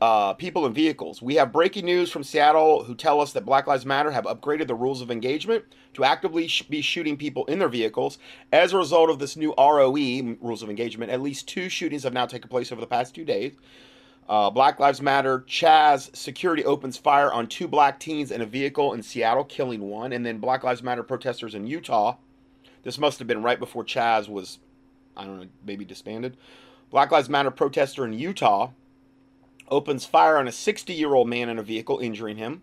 uh, people and vehicles. We have breaking news from Seattle who tell us that Black Lives Matter have upgraded the rules of engagement to actively sh- be shooting people in their vehicles. As a result of this new ROE, rules of engagement, at least two shootings have now taken place over the past two days. Uh, Black Lives Matter, Chaz Security opens fire on two black teens in a vehicle in Seattle, killing one. And then Black Lives Matter protesters in Utah. This must have been right before Chaz was, I don't know, maybe disbanded. Black Lives Matter protester in Utah opens fire on a 60 year old man in a vehicle, injuring him.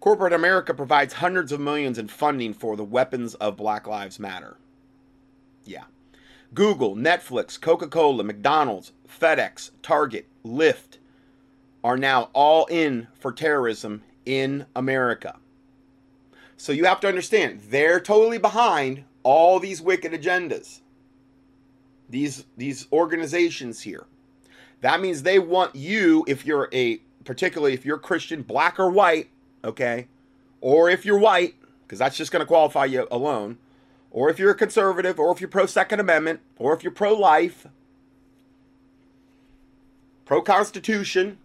Corporate America provides hundreds of millions in funding for the weapons of Black Lives Matter. Yeah. Google, Netflix, Coca Cola, McDonald's, FedEx, Target, Lyft are now all in for terrorism in America. So you have to understand, they're totally behind all these wicked agendas. These, these organizations here. That means they want you, if you're a, particularly if you're Christian, black or white, okay, or if you're white, because that's just going to qualify you alone, or if you're a conservative, or if you're pro Second Amendment, or if you're pro life, pro Constitution,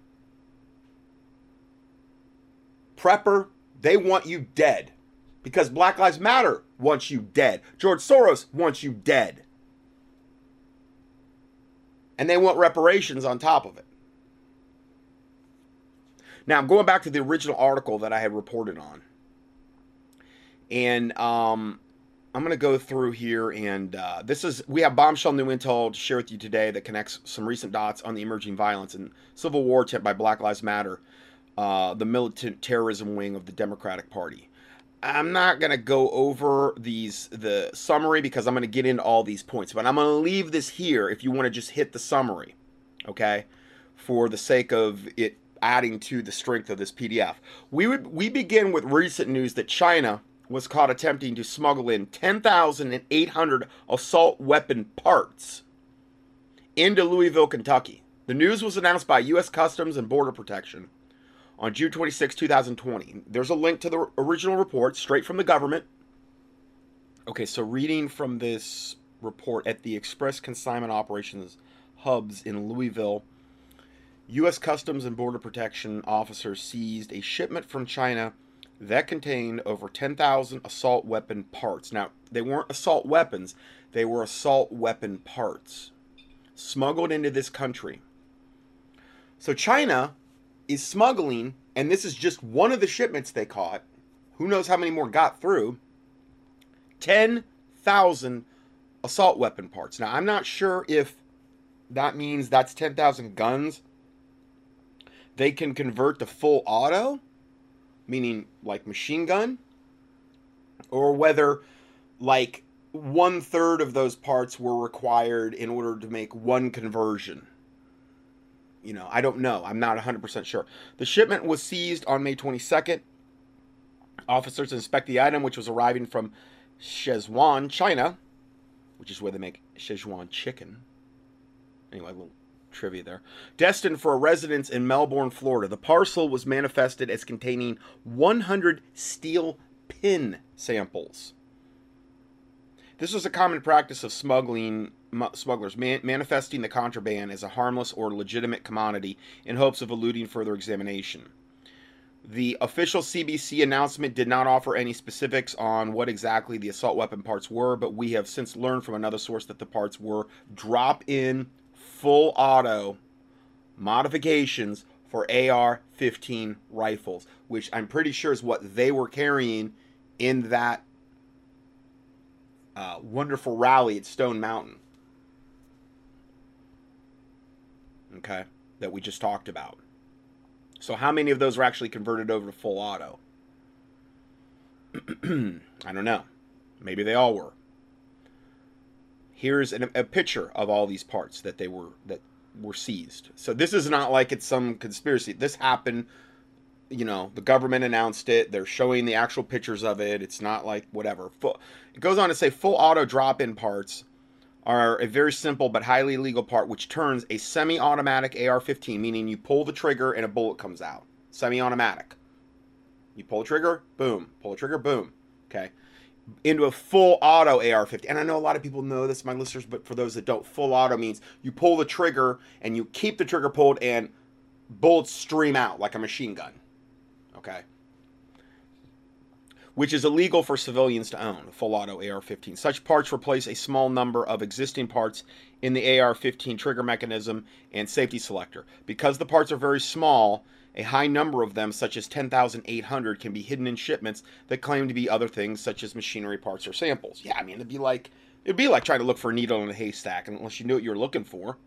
prepper, they want you dead. Because Black Lives Matter wants you dead. George Soros wants you dead and they want reparations on top of it. Now, I'm going back to the original article that I had reported on. And um, I'm going to go through here. And uh, this is, we have bombshell new intel to share with you today that connects some recent dots on the emerging violence and civil war attempt by Black Lives Matter, uh, the militant terrorism wing of the Democratic Party. I'm not going to go over these the summary because I'm going to get into all these points, but I'm going to leave this here if you want to just hit the summary, okay? For the sake of it adding to the strength of this PDF. We would we begin with recent news that China was caught attempting to smuggle in 10,800 assault weapon parts into Louisville, Kentucky. The news was announced by US Customs and Border Protection on June 26, 2020. There's a link to the original report straight from the government. Okay, so reading from this report at the Express Consignment Operations hubs in Louisville, U.S. Customs and Border Protection officers seized a shipment from China that contained over 10,000 assault weapon parts. Now, they weren't assault weapons, they were assault weapon parts smuggled into this country. So, China is smuggling, and this is just one of the shipments they caught. Who knows how many more got through? 10,000 assault weapon parts. Now, I'm not sure if that means that's 10,000 guns they can convert to full auto, meaning like machine gun, or whether like one third of those parts were required in order to make one conversion. You know, I don't know. I'm not 100% sure. The shipment was seized on May 22nd. Officers inspect the item, which was arriving from Szechuan, China, which is where they make Szechuan chicken. Anyway, a little trivia there. Destined for a residence in Melbourne, Florida. The parcel was manifested as containing 100 steel pin samples. This was a common practice of smuggling smugglers, man, manifesting the contraband as a harmless or legitimate commodity in hopes of eluding further examination. The official CBP announcement did not offer any specifics on what exactly the assault weapon parts were, but we have since learned from another source that the parts were drop in full auto modifications for AR 15 rifles, which I'm pretty sure is what they were carrying in that uh, wonderful rally at Stone Mountain. Okay, that we just talked about. So, how many of those were actually converted over to full auto? I don't know. Maybe they all were here's an, a picture of all these parts that they were that were seized. So this is not like it's some conspiracy. This happened. You know, the government announced it. They're showing the actual pictures of it. It's not like whatever. Full, it goes on to say full auto drop-in parts are a very simple but highly illegal part which turns a semi-automatic AR-15, meaning you pull the trigger and a bullet comes out. Semi-automatic. You pull trigger, boom. Pull trigger, boom. Okay into a full auto AR-15. And I know a lot of people know this, my listeners, but for those that don't, full auto means you pull the trigger and you keep the trigger pulled and bullets stream out like a machine gun. Okay? Which is illegal for civilians to own, full auto AR-15. Such parts replace a small number of existing parts in the AR-15 trigger mechanism and safety selector. Because the parts are very small, a high number of them, such as 10,800, can be hidden in shipments that claim to be other things, such as machinery parts or samples. Yeah, I mean, it'd be like it'd be like trying to look for a needle in a haystack unless you knew what you were looking for.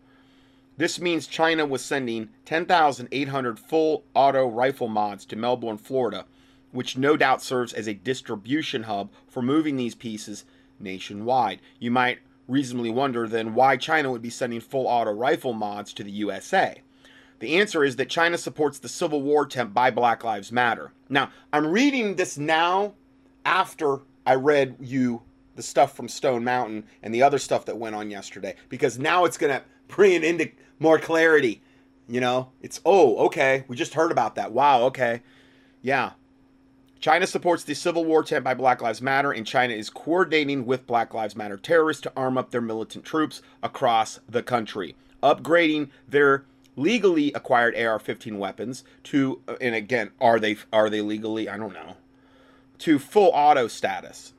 This means China was sending 10,800 full auto rifle mods to Melbourne, Florida, which no doubt serves as a distribution hub for moving these pieces nationwide. You might reasonably wonder then why China would be sending full auto rifle mods to the USA. The answer is that China supports the civil war attempt by Black Lives Matter. Now, I'm reading this now after I read you the stuff from Stone Mountain and the other stuff that went on yesterday because now it's going to bring it into more clarity. You know, it's, oh, okay, we just heard about that. Wow, okay. Yeah. China supports the civil war tent by Black Lives Matter, and China is coordinating with Black Lives Matter terrorists to arm up their militant troops across the country, upgrading their legally acquired AR-15 weapons to, and again, are they are they legally? I don't know. To full auto status,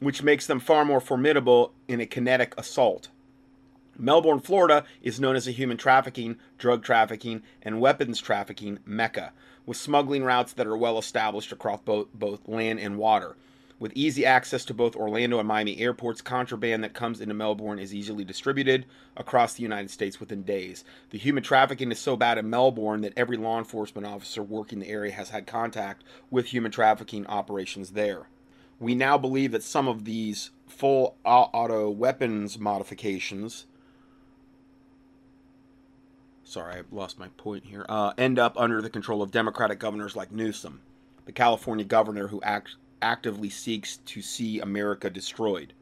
which makes them far more formidable in a kinetic assault. Melbourne, Florida is known as a human trafficking, drug trafficking, and weapons trafficking mecca, with smuggling routes that are well established across both, both land and water. With easy access to both Orlando and Miami airports, contraband that comes into Melbourne is easily distributed across the United States within days. The human trafficking is so bad in Melbourne that every law enforcement officer working the area has had contact with human trafficking operations there. We now believe that some of these full auto weapons modifications sorry, I lost my point here, uh, end up under the control of Democratic governors like Newsom, the California governor who act, actively seeks to see America destroyed.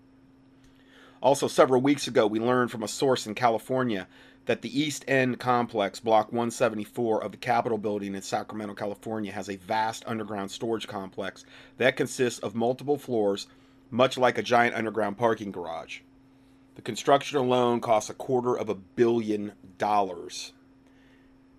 Also, several weeks ago, we learned from a source in California that the East End complex, Block 174 of the Capitol building in Sacramento, California, has a vast underground storage complex that consists of multiple floors, much like a giant underground parking garage. The construction alone costs a quarter of a billion dollars.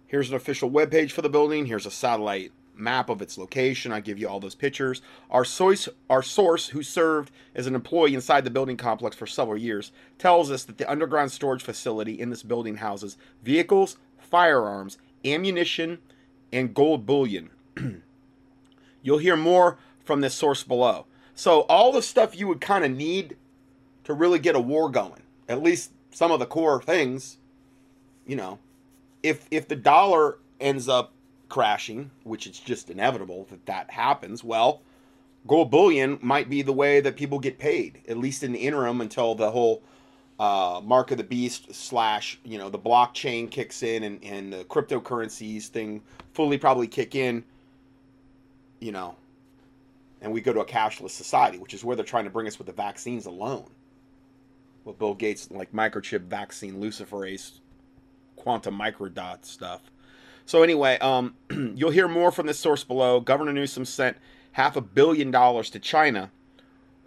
Here's an official webpage for the building. Here's a satellite map of its location. I give you all those pictures. Our source, our source, who served as an employee inside the building complex for several years, tells us that the underground storage facility in this building houses vehicles, firearms, ammunition, and gold bullion. You'll hear more from this source below. So all the stuff you would kind of need to really get a war going, at least some of the core things, you know, if if the dollar ends up crashing, which it's just inevitable that that happens, well, gold bullion might be the way that people get paid, at least in the interim until the whole uh, mark of the beast slash you know the blockchain kicks in and, and the cryptocurrencies thing fully probably kick in you know and we go to a cashless society which is where they're trying to bring us with the vaccines alone. What bill gates like microchip vaccine luciferase quantum microdot stuff so anyway um, you'll hear more from this source below governor newsom sent half a billion dollars to china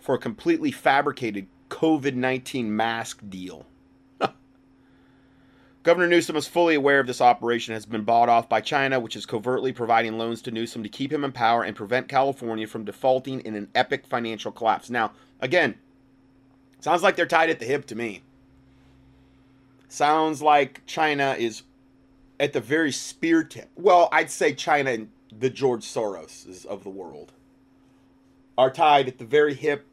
for a completely fabricated COVID 19 mask deal. Governor Newsom is fully aware of this operation has been bought off by China, which is covertly providing loans to Newsom to keep him in power and prevent California from defaulting in an epic financial collapse. Now, again, sounds like they're tied at the hip to me. Sounds like China is at the very spear tip. Well, I'd say China and the George Soros of the world are tied at the very hip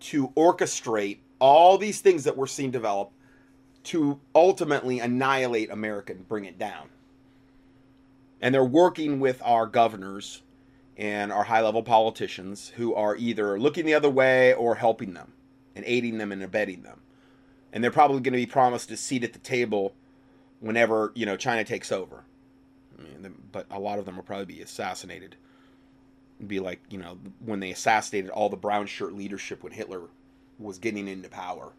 to orchestrate all these things that we're seeing develop to ultimately annihilate America and bring it down. And they're working with our governors and our high level politicians who are either looking the other way or helping them and aiding them and abetting them. And they're probably going to be promised a seat at the table whenever, you know, China takes over. I mean, but a lot of them will probably be assassinated be like you know when they assassinated all the brown shirt leadership when Hitler was getting into power.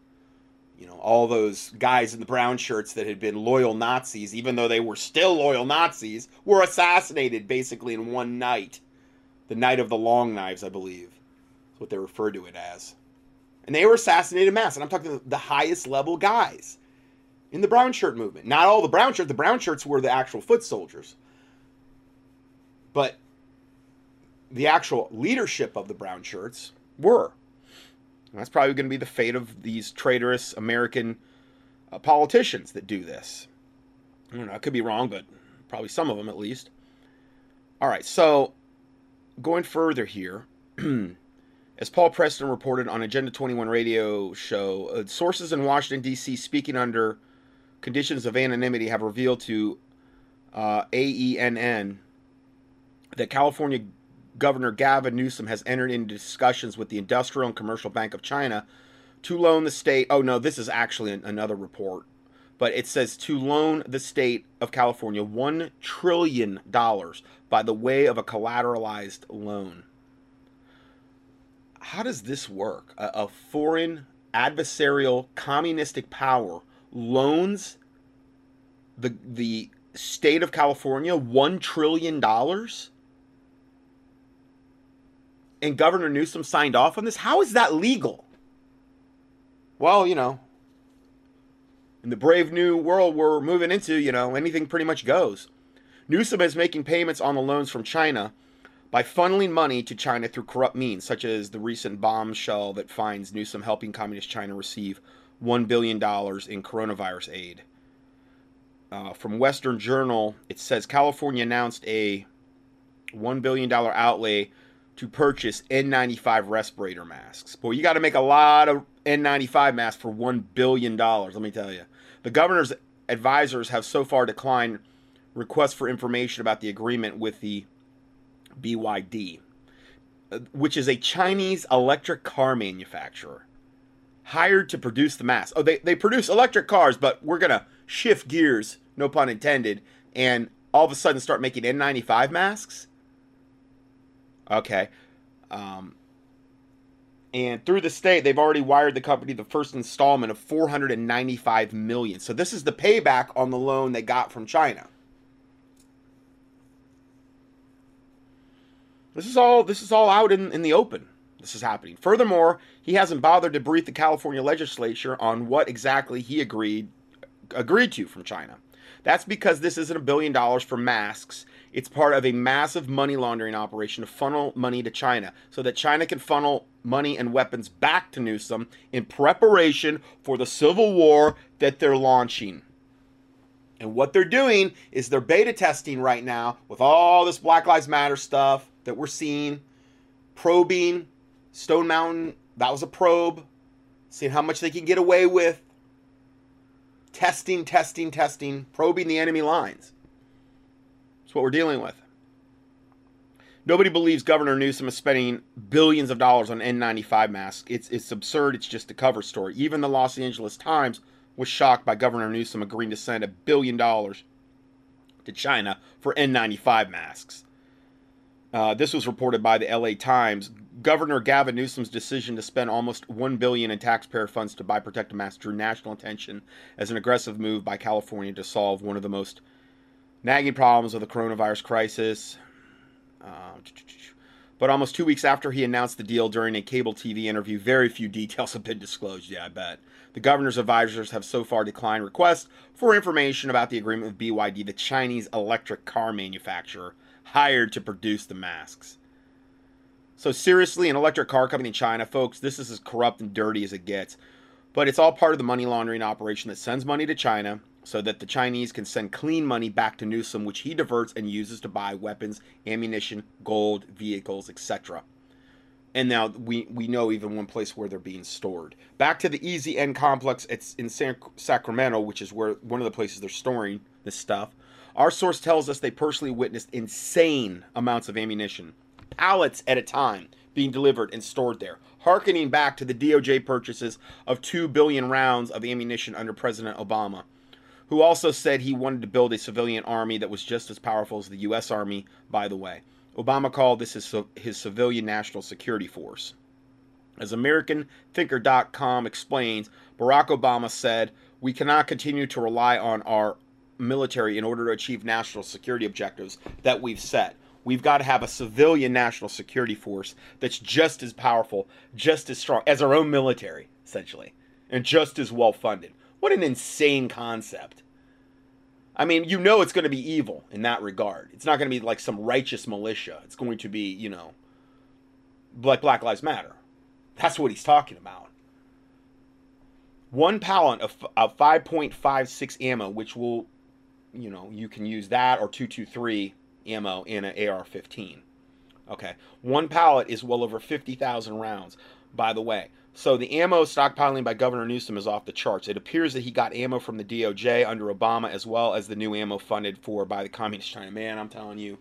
You know, all those guys in the brown shirts that had been loyal Nazis, even though they were still loyal Nazis, were assassinated basically in one night. The night of the long knives, I believe. That's what they refer to it as. And they were assassinated mass. And I'm talking the highest level guys in the brown shirt movement. Not all the brown shirts. The brown shirts were the actual foot soldiers. But the actual leadership of the brown shirts were. And that's probably going to be the fate of these traitorous American uh, politicians that do this. I don't know, I could be wrong, but probably some of them at least. All right, so going further here, as Paul Preston reported on Agenda 21 radio show, uh, sources in Washington, D.C., speaking under conditions of anonymity, have revealed to uh, AENN that California Governor Gavin Newsom has entered into discussions with the Industrial and Commercial Bank of China to loan the state. Oh, no, this is actually another report, but it says to loan the state of California $1 trillion by the way of a collateralized loan. How does this work? A, a foreign adversarial communistic power loans the the state of California 1 trillion dollars and Governor Newsom signed off on this? How is that legal? Well, you know, in the brave new world we're moving into, you know, anything pretty much goes. Newsom is making payments on the loans from China by funneling money to China through corrupt means, such as the recent bombshell that finds Newsom helping Communist China receive $1 billion in coronavirus aid. Uh, from Western Journal, it says California announced a $1 billion outlay to purchase N95 respirator masks. Boy, you got to make a lot of N95 masks for $1 billion, let me tell you. The governor's advisors have so far declined requests for information about the agreement with the BYD, uh, which is a Chinese electric car manufacturer hired to produce the masks. Oh, they, they produce electric cars, but we're going to shift gears, no pun intended, and all of a sudden start making N95 masks? Okay. Um, and through the state, they've already wired the company the first installment of 495 million. So this is the payback on the loan they got from China. This is all this is all out in, in the open. This is happening. Furthermore, he hasn't bothered to brief the California legislature on what exactly he agreed agreed to from China. That's because this isn't a billion dollars for masks it's part of a massive money laundering operation to funnel money to China so that China can funnel money and weapons back to Newsom in preparation for the civil war that they're launching. And what they're doing is they're beta testing right now with all this Black Lives Matter stuff that we're seeing, probing Stone Mountain. That was a probe, seeing how much they can get away with. Testing, testing, testing, probing the enemy lines. That's what we're dealing with. Nobody believes Governor Newsom is spending billions of dollars on N95 masks. It's it's absurd. It's just a cover story. Even the Los Angeles Times was shocked by Governor Newsom agreeing to send a billion dollars to China for N95 masks. Uh, this was reported by the LA Times. Governor Gavin Newsom's decision to spend almost one billion in taxpayer funds to buy protective masks drew national attention as an aggressive move by California to solve one of the most nagging problems of the coronavirus crisis. Uh, but almost two weeks after he announced the deal during a cable TV interview, very few details have been disclosed. Yeah, I bet. The governor's advisors have so far declined requests for information about the agreement with BYD, the Chinese electric car manufacturer hired to produce the masks. So, seriously, an electric car company in China, folks, this is as corrupt and dirty as it gets. But it's all part of the money laundering operation that sends money to China so that the Chinese can send clean money back to Newsom, which he diverts and uses to buy weapons, ammunition, gold, vehicles, etc. And now we, we know even one place where they're being stored. Back to the East End complex, it's in San, Sacramento, which is where one of the places they're storing this stuff. Our source tells us they personally witnessed insane amounts of ammunition, pallets at a time, being delivered and stored there, harkening back to the DOJ purchases of 2 billion rounds of ammunition under President Obama who also said he wanted to build a civilian army that was just as powerful as the U.S. Army, by the way. Obama called this his, his civilian national security force. As AmericanThinker.com explains, Barack Obama said, We cannot continue to rely on our military in order to achieve national security objectives that we've set. We've got to have a civilian national security force that's just as powerful, just as strong as our own military, essentially, and just as well funded. What an insane concept. I mean, you know it's going to be evil in that regard. It's not going to be like some righteous militia. It's going to be, you know, like Black Lives Matter. That's what he's talking about. One pallet of, of 5.56 ammo, which will, you know, you can use that or 223 ammo in an AR 15. Okay. One pallet is well over 50,000 rounds, by the way. So the ammo stockpiling by Governor Newsom is off the charts. It appears that he got ammo from the DOJ under Obama as well as the new ammo funded for by the Communist China. Man, I'm telling you.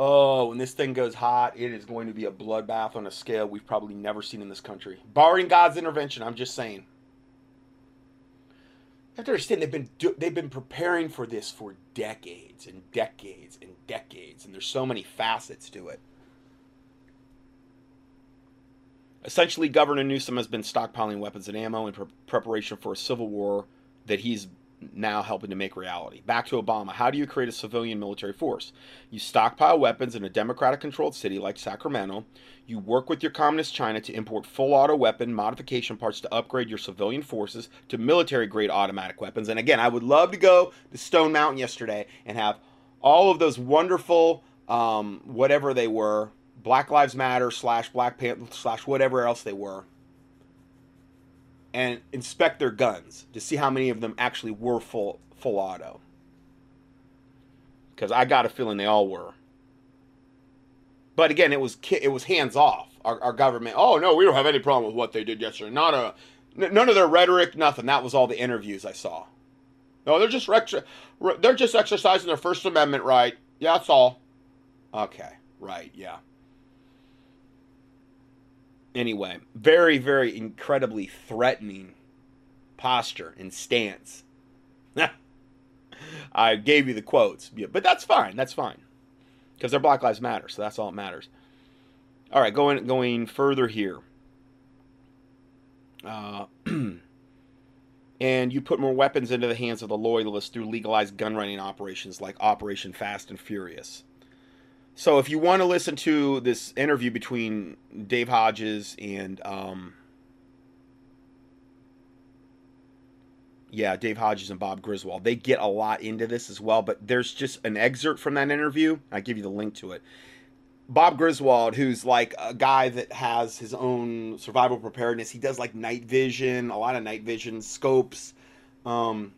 Oh, when this thing goes hot, it is going to be a bloodbath on a scale we've probably never seen in this country. Barring God's intervention, I'm just saying. Have to understand they've been they've been preparing for this for decades and decades and decades, and there's so many facets to it. Essentially, Governor Newsom has been stockpiling weapons and ammo in pre- preparation for a civil war that he's now helping to make reality. Back to Obama. How do you create a civilian military force? You stockpile weapons in a democratic controlled city like Sacramento. You work with your communist China to import full auto weapon modification parts to upgrade your civilian forces to military grade automatic weapons. And again, I would love to go to Stone Mountain yesterday and have all of those wonderful, um, whatever they were, Black Lives Matter slash Black Panther slash whatever else they were, and inspect their guns to see how many of them actually were full full auto. Because I got a feeling they all were. But again, it was it was hands off. Our, our government. Oh no, we don't have any problem with what they did yesterday. Not a none of their rhetoric, nothing. That was all the interviews I saw. No, they're just they're just exercising their First Amendment right. Yeah, that's all. Okay, right, yeah anyway, very, very incredibly threatening posture and stance. I gave you the quotes, but that's fine. That's fine because they're Black Lives Matter, so that's all that matters. All right, going going further here. Uh, and you put more weapons into the hands of the loyalists through legalized gun running operations like Operation Fast and Furious. So if you want to listen to this interview between Dave Hodges and um, yeah, Dave Hodges and Bob Griswold, they get a lot into this as well. But there's just an excerpt from that interview. I give you the link to it. Bob Griswold, who's like a guy that has his own survival preparedness, he does like night vision, a lot of night vision scopes, um,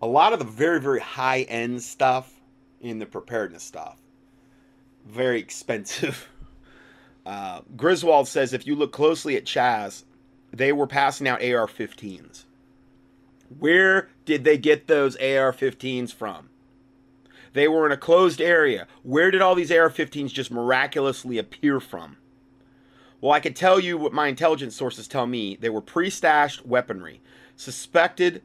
a lot of the very very high end stuff in the preparedness stuff very expensive. Uh, Griswold says if you look closely at Chaz, they were passing out AR 15s. Where did they get those AR 15s from? They were in a closed area. Where did all these AR 15s just miraculously appear from? Well, I could tell you what my intelligence sources tell me. They were pre stashed weaponry, suspected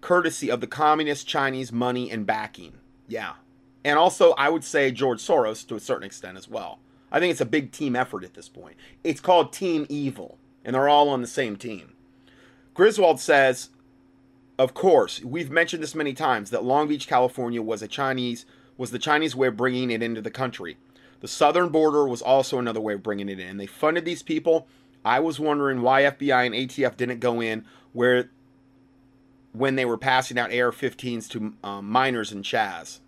courtesy of the communist Chinese money and backing. Yeah. And also, I would say George Soros to a certain extent as well. I think it's a big team effort at this point. It's called Team Evil, and they're all on the same team. Griswold says of course, we've mentioned this many times that Long Beach, California was a Chinese was the Chinese way of bringing it into the country. The southern border was also another way of bringing it in. They funded these people. I was wondering why FBI and ATF didn't go in where when they were passing out AR-15s to um, minors in Chaz.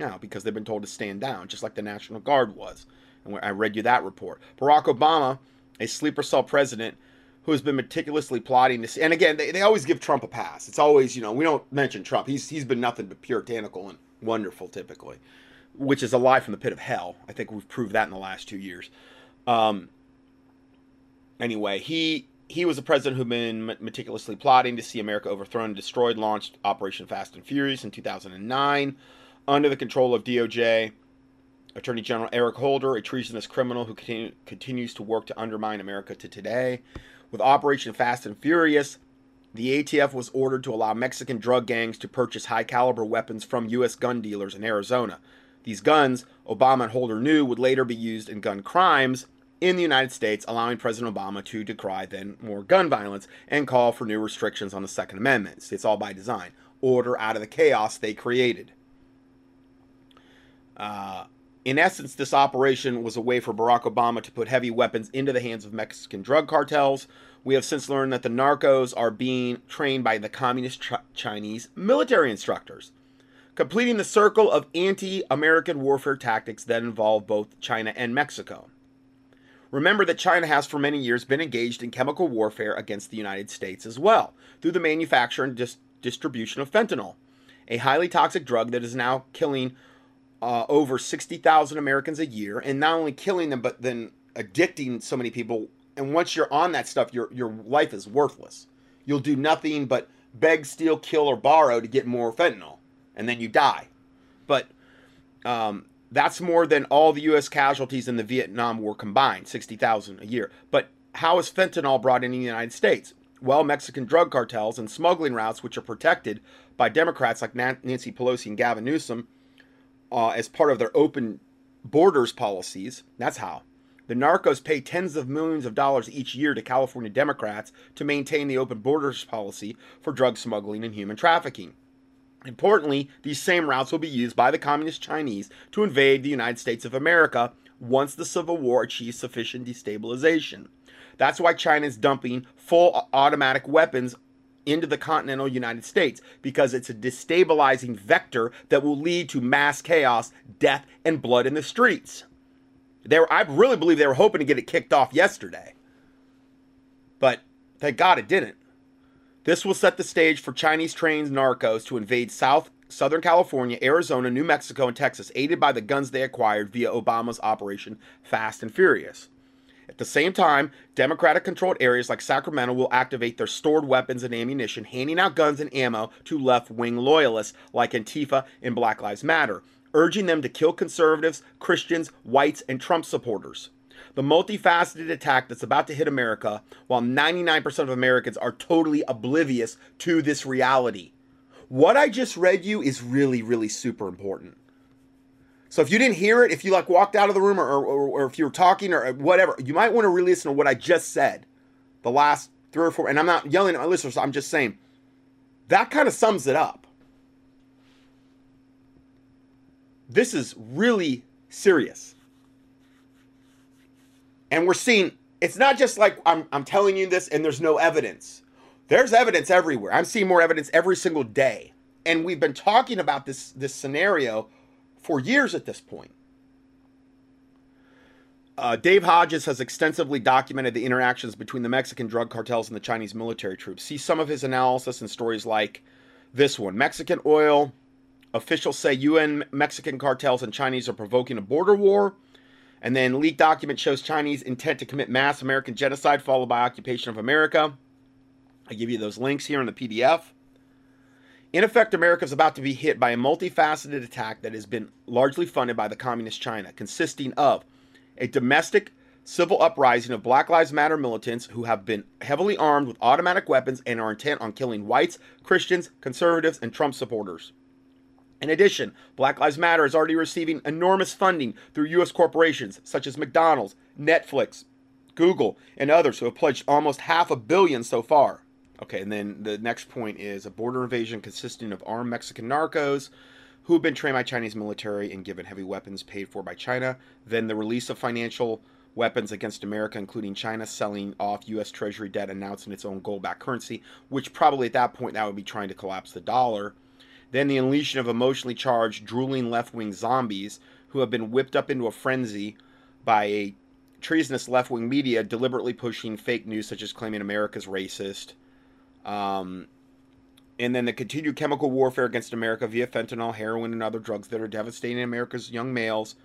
No, because they've been told to stand down, just like the National Guard was. And I read you that report. Barack Obama, a sleeper cell president, who has been meticulously plotting this. And again, they, they always give Trump a pass. It's always, you know, we don't mention Trump. He's he's been nothing but puritanical and wonderful typically, which is a lie from the pit of hell. I think we've proved that in the last two years. Um, anyway, he he was a president who'd been meticulously plotting to see America overthrown and destroyed. Launched Operation Fast and Furious in 2009 under the control of DOJ. Attorney General Eric Holder, a treasonous criminal who continue, continues to work to undermine America to today. With Operation Fast and Furious, the ATF was ordered to allow Mexican drug gangs to purchase high caliber weapons from U.S. gun dealers in Arizona. These guns, Obama and Holder knew, would later be used in gun crimes in the United States, allowing President Obama to decry then more gun violence and call for new restrictions on the Second Amendment. It's all by design. Order out of the chaos they created. Uh, in essence, this operation was a way for Barack Obama to put heavy weapons into the hands of Mexican drug cartels. We have since learned that the narcos are being trained by the communist ch- Chinese military instructors, completing the circle of anti American warfare tactics that involve both China and Mexico. Remember that China has for many years been engaged in chemical warfare against the United States as well, through the manufacture and dis- distribution of fentanyl, a highly toxic drug that is now killing uh, over 60,000 Americans a year and not only killing them, but then addicting so many people. And once you're on that stuff, your, your life is worthless. You'll do nothing but beg, steal, kill, or borrow to get more fentanyl. And then you die. But um, that's more than all the U.S. casualties in the Vietnam War combined 60,000 a year. But how is fentanyl brought into the United States? Well, Mexican drug cartels and smuggling routes, which are protected by Democrats like Nancy Pelosi and Gavin Newsom uh, as part of their open borders policies. That's how. The narcos pay tens of millions of dollars each year to California Democrats to maintain the open borders policy for drug smuggling and human trafficking. Importantly, these same routes will be used by the Communist Chinese to invade the United States of America once the Civil War achieves sufficient destabilization. That's why China is dumping full automatic weapons into the continental United States because it's a destabilizing vector that will lead to mass chaos, death, and blood in the streets. They were, I really believe they were hoping to get it kicked off yesterday. But thank God it didn't. This will set the stage for Chinese trained narcos to invade South Southern California, Arizona, New Mexico, and Texas, aided by the guns they acquired via Obama's Operation Fast and Furious. At the same time, Democratic controlled areas like Sacramento will activate their stored weapons and ammunition, handing out guns and ammo to left wing loyalists like Antifa and Black Lives Matter, urging them to kill conservatives, Christians, whites, and Trump supporters. The multifaceted attack that's about to hit America, while 99% of Americans are totally oblivious to this reality. What I just read you is really, really super important. So if you didn't hear it, if you like walked out of the room or, or, or if you were talking or uh, whatever, you might want to really listen to what I just said. The last three or four, and I'm not yelling at my listeners, I'm just saying that kind of sums it up. This is really serious. And we're seeing it's not just like I'm, I'm telling you this and there's no evidence. There's evidence everywhere. I'm seeing more evidence every single day. And we've been talking about this this scenario for years at this point. Uh, Dave Hodges has extensively documented the interactions between the Mexican drug cartels and the Chinese military troops. See some of his analysis in stories like this one Mexican oil. Officials say UN Mexican cartels and Chinese are provoking a border war. And then leaked document shows Chinese intent to commit mass American genocide followed by occupation of America. I give you those links here in the PDF. In effect, America is about to be hit by a multifaceted attack that has been largely funded by the Communist China, consisting of a domestic civil uprising of Black Lives Matter militants who have been heavily armed with automatic weapons and are intent on killing whites, Christians, conservatives, and Trump supporters. In addition, Black Lives Matter is already receiving enormous funding through U.S. corporations such as McDonald's, Netflix, Google, and others who have pledged almost half a billion so far. Okay, and then the next point is a border invasion consisting of armed Mexican narcos who have been trained by Chinese military and given heavy weapons paid for by China. Then the release of financial weapons against America, including China selling off U.S. Treasury debt, announcing its own gold backed currency, which probably at that point that would be trying to collapse the dollar. Then the unleashing of emotionally charged, drooling left wing zombies who have been whipped up into a frenzy by a treasonous left wing media deliberately pushing fake news, such as claiming America's racist. Um, and then the continued chemical warfare against America via fentanyl, heroin, and other drugs that are devastating America's young males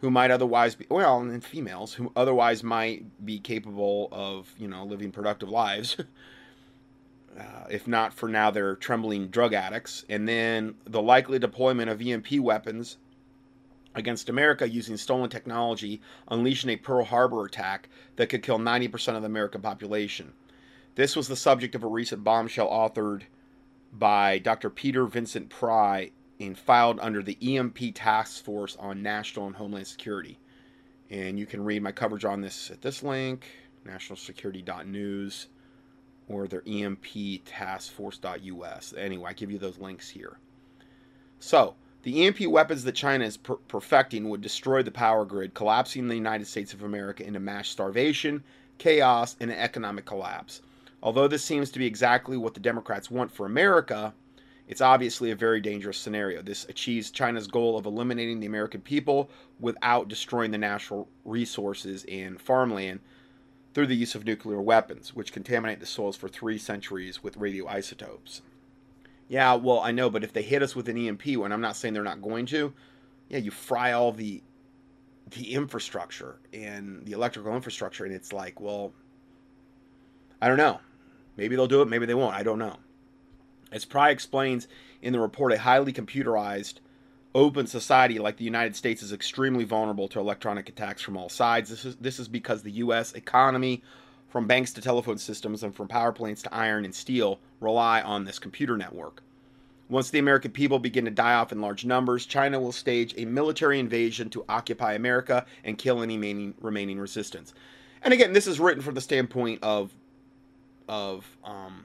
who might otherwise be, well, and females who otherwise might be capable of, you know, living productive lives. uh, if not for now, they're trembling drug addicts. And then the likely deployment of EMP weapons against America using stolen technology, unleashing a Pearl Harbor attack that could kill 90% of the American population. This was the subject of a recent bombshell authored by Dr. Peter Vincent Pry and filed under the EMP Task Force on National and Homeland Security. And you can read my coverage on this at this link, nationalsecurity.news, or their EMP Taskforce.us. Anyway, I give you those links here. So, the EMP weapons that China is per- perfecting would destroy the power grid, collapsing the United States of America into mass starvation, chaos, and an economic collapse. Although this seems to be exactly what the Democrats want for America, it's obviously a very dangerous scenario. This achieves China's goal of eliminating the American people without destroying the natural resources and farmland through the use of nuclear weapons, which contaminate the soils for three centuries with radioisotopes. Yeah, well, I know, but if they hit us with an EMP, and I'm not saying they're not going to, yeah, you fry all the the infrastructure and the electrical infrastructure, and it's like, well, I don't know. Maybe they'll do it, maybe they won't. I don't know. As Pry explains in the report, a highly computerized, open society like the United States is extremely vulnerable to electronic attacks from all sides. This is, this is because the U.S. economy, from banks to telephone systems and from power plants to iron and steel, rely on this computer network. Once the American people begin to die off in large numbers, China will stage a military invasion to occupy America and kill any remaining, remaining resistance. And again, this is written from the standpoint of of um,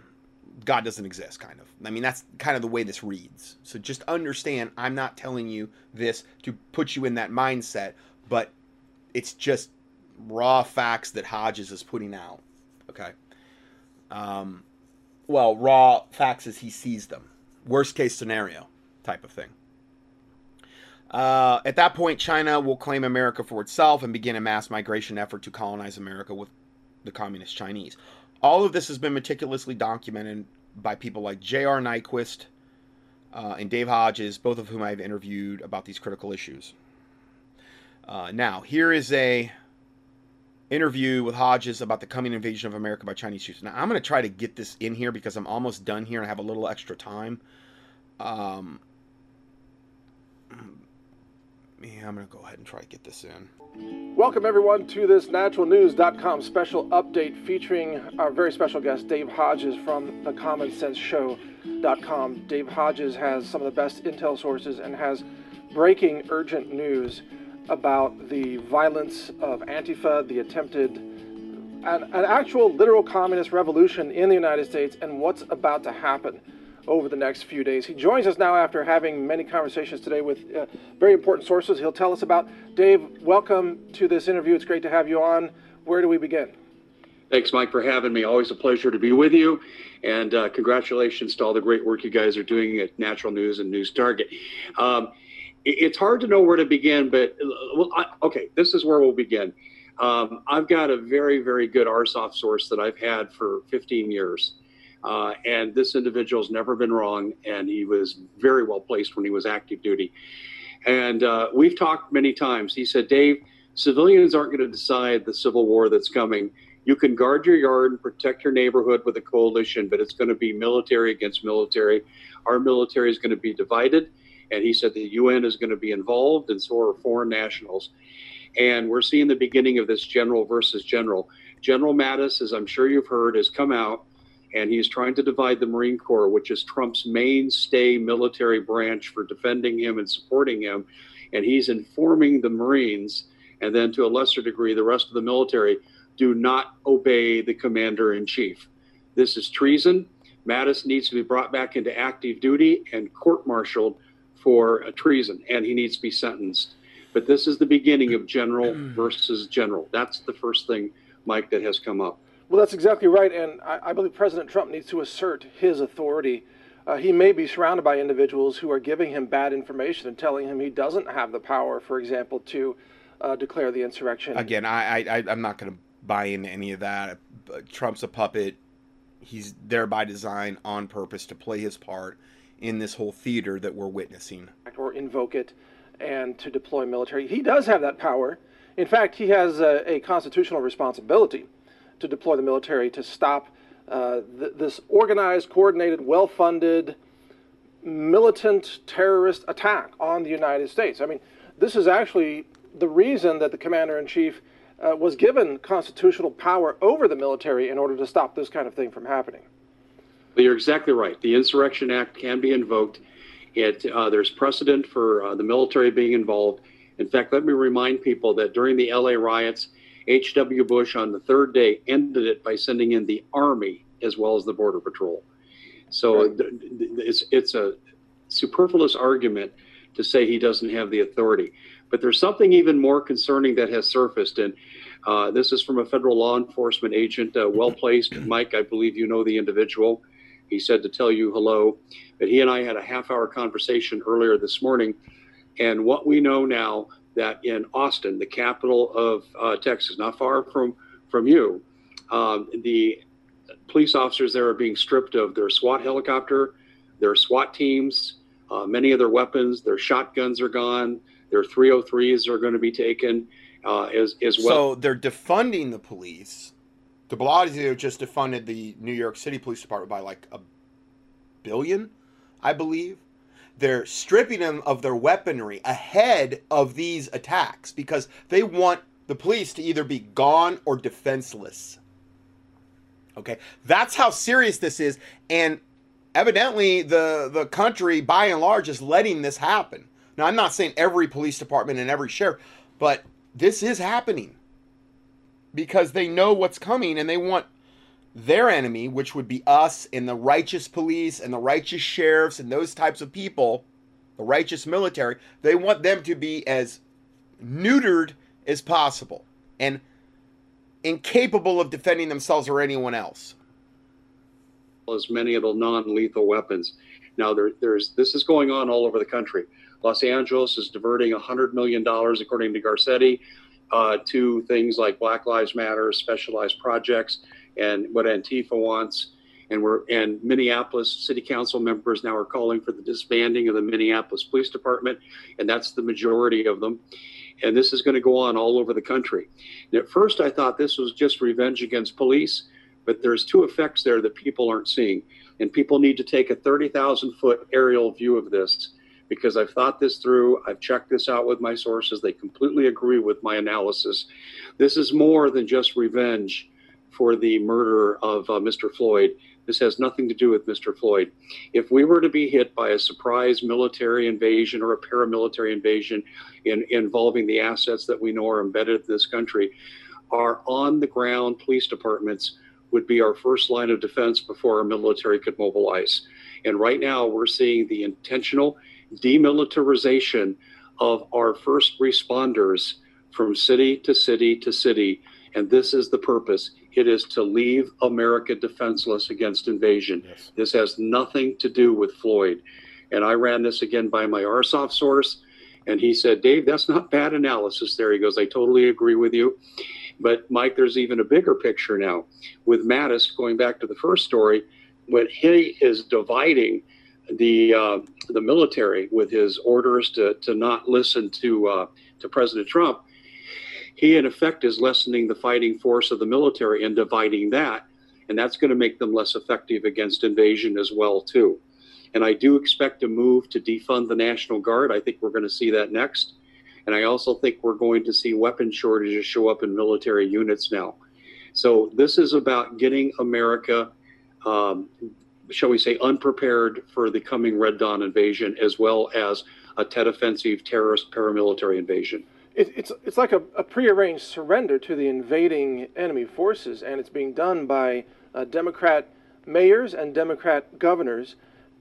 God doesn't exist, kind of. I mean, that's kind of the way this reads. So just understand, I'm not telling you this to put you in that mindset, but it's just raw facts that Hodges is putting out. Okay. Um, well, raw facts as he sees them. Worst case scenario type of thing. Uh, at that point, China will claim America for itself and begin a mass migration effort to colonize America with the communist Chinese. All of this has been meticulously documented by people like J.R. Nyquist uh, and Dave Hodges, both of whom I've interviewed about these critical issues. Uh, now, here is a interview with Hodges about the coming invasion of America by Chinese troops. Now, I'm going to try to get this in here because I'm almost done here and I have a little extra time. Um, I'm going to go ahead and try to get this in. Welcome, everyone, to this naturalnews.com special update featuring our very special guest, Dave Hodges from the Common Sense Show.com. Dave Hodges has some of the best intel sources and has breaking urgent news about the violence of Antifa, the attempted, an, an actual literal communist revolution in the United States, and what's about to happen over the next few days. He joins us now after having many conversations today with uh, very important sources he'll tell us about. Dave, welcome to this interview. It's great to have you on. Where do we begin? Thanks, Mike, for having me. Always a pleasure to be with you. And uh, congratulations to all the great work you guys are doing at Natural News and News Target. Um, it's hard to know where to begin, but uh, well, I, okay, this is where we'll begin. Um, I've got a very, very good RSOF source that I've had for 15 years. Uh, and this individual's never been wrong, and he was very well placed when he was active duty. And uh, we've talked many times. He said, Dave, civilians aren't going to decide the civil war that's coming. You can guard your yard and protect your neighborhood with a coalition, but it's going to be military against military. Our military is going to be divided, and he said the UN is going to be involved, and so are foreign nationals. And we're seeing the beginning of this general versus general. General Mattis, as I'm sure you've heard, has come out and he's trying to divide the Marine Corps, which is Trump's mainstay military branch for defending him and supporting him. And he's informing the Marines, and then to a lesser degree, the rest of the military, do not obey the commander in chief. This is treason. Mattis needs to be brought back into active duty and court martialed for a treason, and he needs to be sentenced. But this is the beginning of general versus general. That's the first thing, Mike, that has come up. Well, that's exactly right, and I, I believe President Trump needs to assert his authority. Uh, he may be surrounded by individuals who are giving him bad information and telling him he doesn't have the power, for example, to uh, declare the insurrection. Again, I, I I'm not going to buy into any of that. Trump's a puppet. He's there by design, on purpose, to play his part in this whole theater that we're witnessing. Or invoke it and to deploy military. He does have that power. In fact, he has a, a constitutional responsibility to deploy the military to stop uh, th- this organized, coordinated, well funded, militant terrorist attack on the United States. I mean, this is actually the reason that the commander in chief uh, was given constitutional power over the military in order to stop this kind of thing from happening. You're exactly right. The Insurrection Act can be invoked. It, uh, there's precedent for uh, the military being involved. In fact, let me remind people that during the LA riots, H.W. Bush on the third day ended it by sending in the Army as well as the Border Patrol. So right. it's, it's a superfluous argument to say he doesn't have the authority. But there's something even more concerning that has surfaced. And uh, this is from a federal law enforcement agent, uh, well placed. Mike, I believe you know the individual. He said to tell you hello. But he and I had a half hour conversation earlier this morning. And what we know now that in Austin, the capital of uh, Texas, not far from from you, um, the police officers there are being stripped of their SWAT helicopter, their SWAT teams, uh, many of their weapons, their shotguns are gone, their 303s are going to be taken uh, as as well. So they're defunding the police. De Blasio just defunded the New York City Police Department by like a billion, I believe they're stripping them of their weaponry ahead of these attacks because they want the police to either be gone or defenseless. Okay, that's how serious this is, and evidently the the country by and large is letting this happen. Now, I'm not saying every police department and every sheriff, but this is happening because they know what's coming and they want their enemy, which would be us and the righteous police and the righteous sheriffs and those types of people, the righteous military, they want them to be as neutered as possible and incapable of defending themselves or anyone else. As many of the non-lethal weapons. Now there, there's this is going on all over the country. Los Angeles is diverting $100 million, according to Garcetti, uh, to things like Black Lives Matter, specialized projects and what Antifa wants. And we're and Minneapolis city council members now are calling for the disbanding of the Minneapolis Police Department, and that's the majority of them. And this is going to go on all over the country. And at first, I thought this was just revenge against police, but there's two effects there that people aren't seeing, and people need to take a 30,000 foot aerial view of this because I've thought this through. I've checked this out with my sources. They completely agree with my analysis. This is more than just revenge for the murder of uh, Mr. Floyd. This has nothing to do with Mr. Floyd. If we were to be hit by a surprise military invasion or a paramilitary invasion in, involving the assets that we know are embedded in this country, our on the ground police departments would be our first line of defense before our military could mobilize. And right now, we're seeing the intentional demilitarization of our first responders from city to city to city. And this is the purpose it is to leave America defenseless against invasion. Yes. This has nothing to do with Floyd. And I ran this again by my RSOF source. And he said, Dave, that's not bad analysis there. He goes, I totally agree with you. But Mike, there's even a bigger picture now. With Mattis, going back to the first story, when he is dividing the uh, the military with his orders to, to not listen to uh, to President Trump, he in effect is lessening the fighting force of the military and dividing that and that's going to make them less effective against invasion as well too. And i do expect a move to defund the national guard. I think we're going to see that next. And i also think we're going to see weapon shortages show up in military units now. So this is about getting america um, shall we say unprepared for the coming red dawn invasion as well as a tet offensive terrorist paramilitary invasion it, it's it's like a, a prearranged surrender to the invading enemy forces, and it's being done by uh, Democrat mayors and Democrat governors.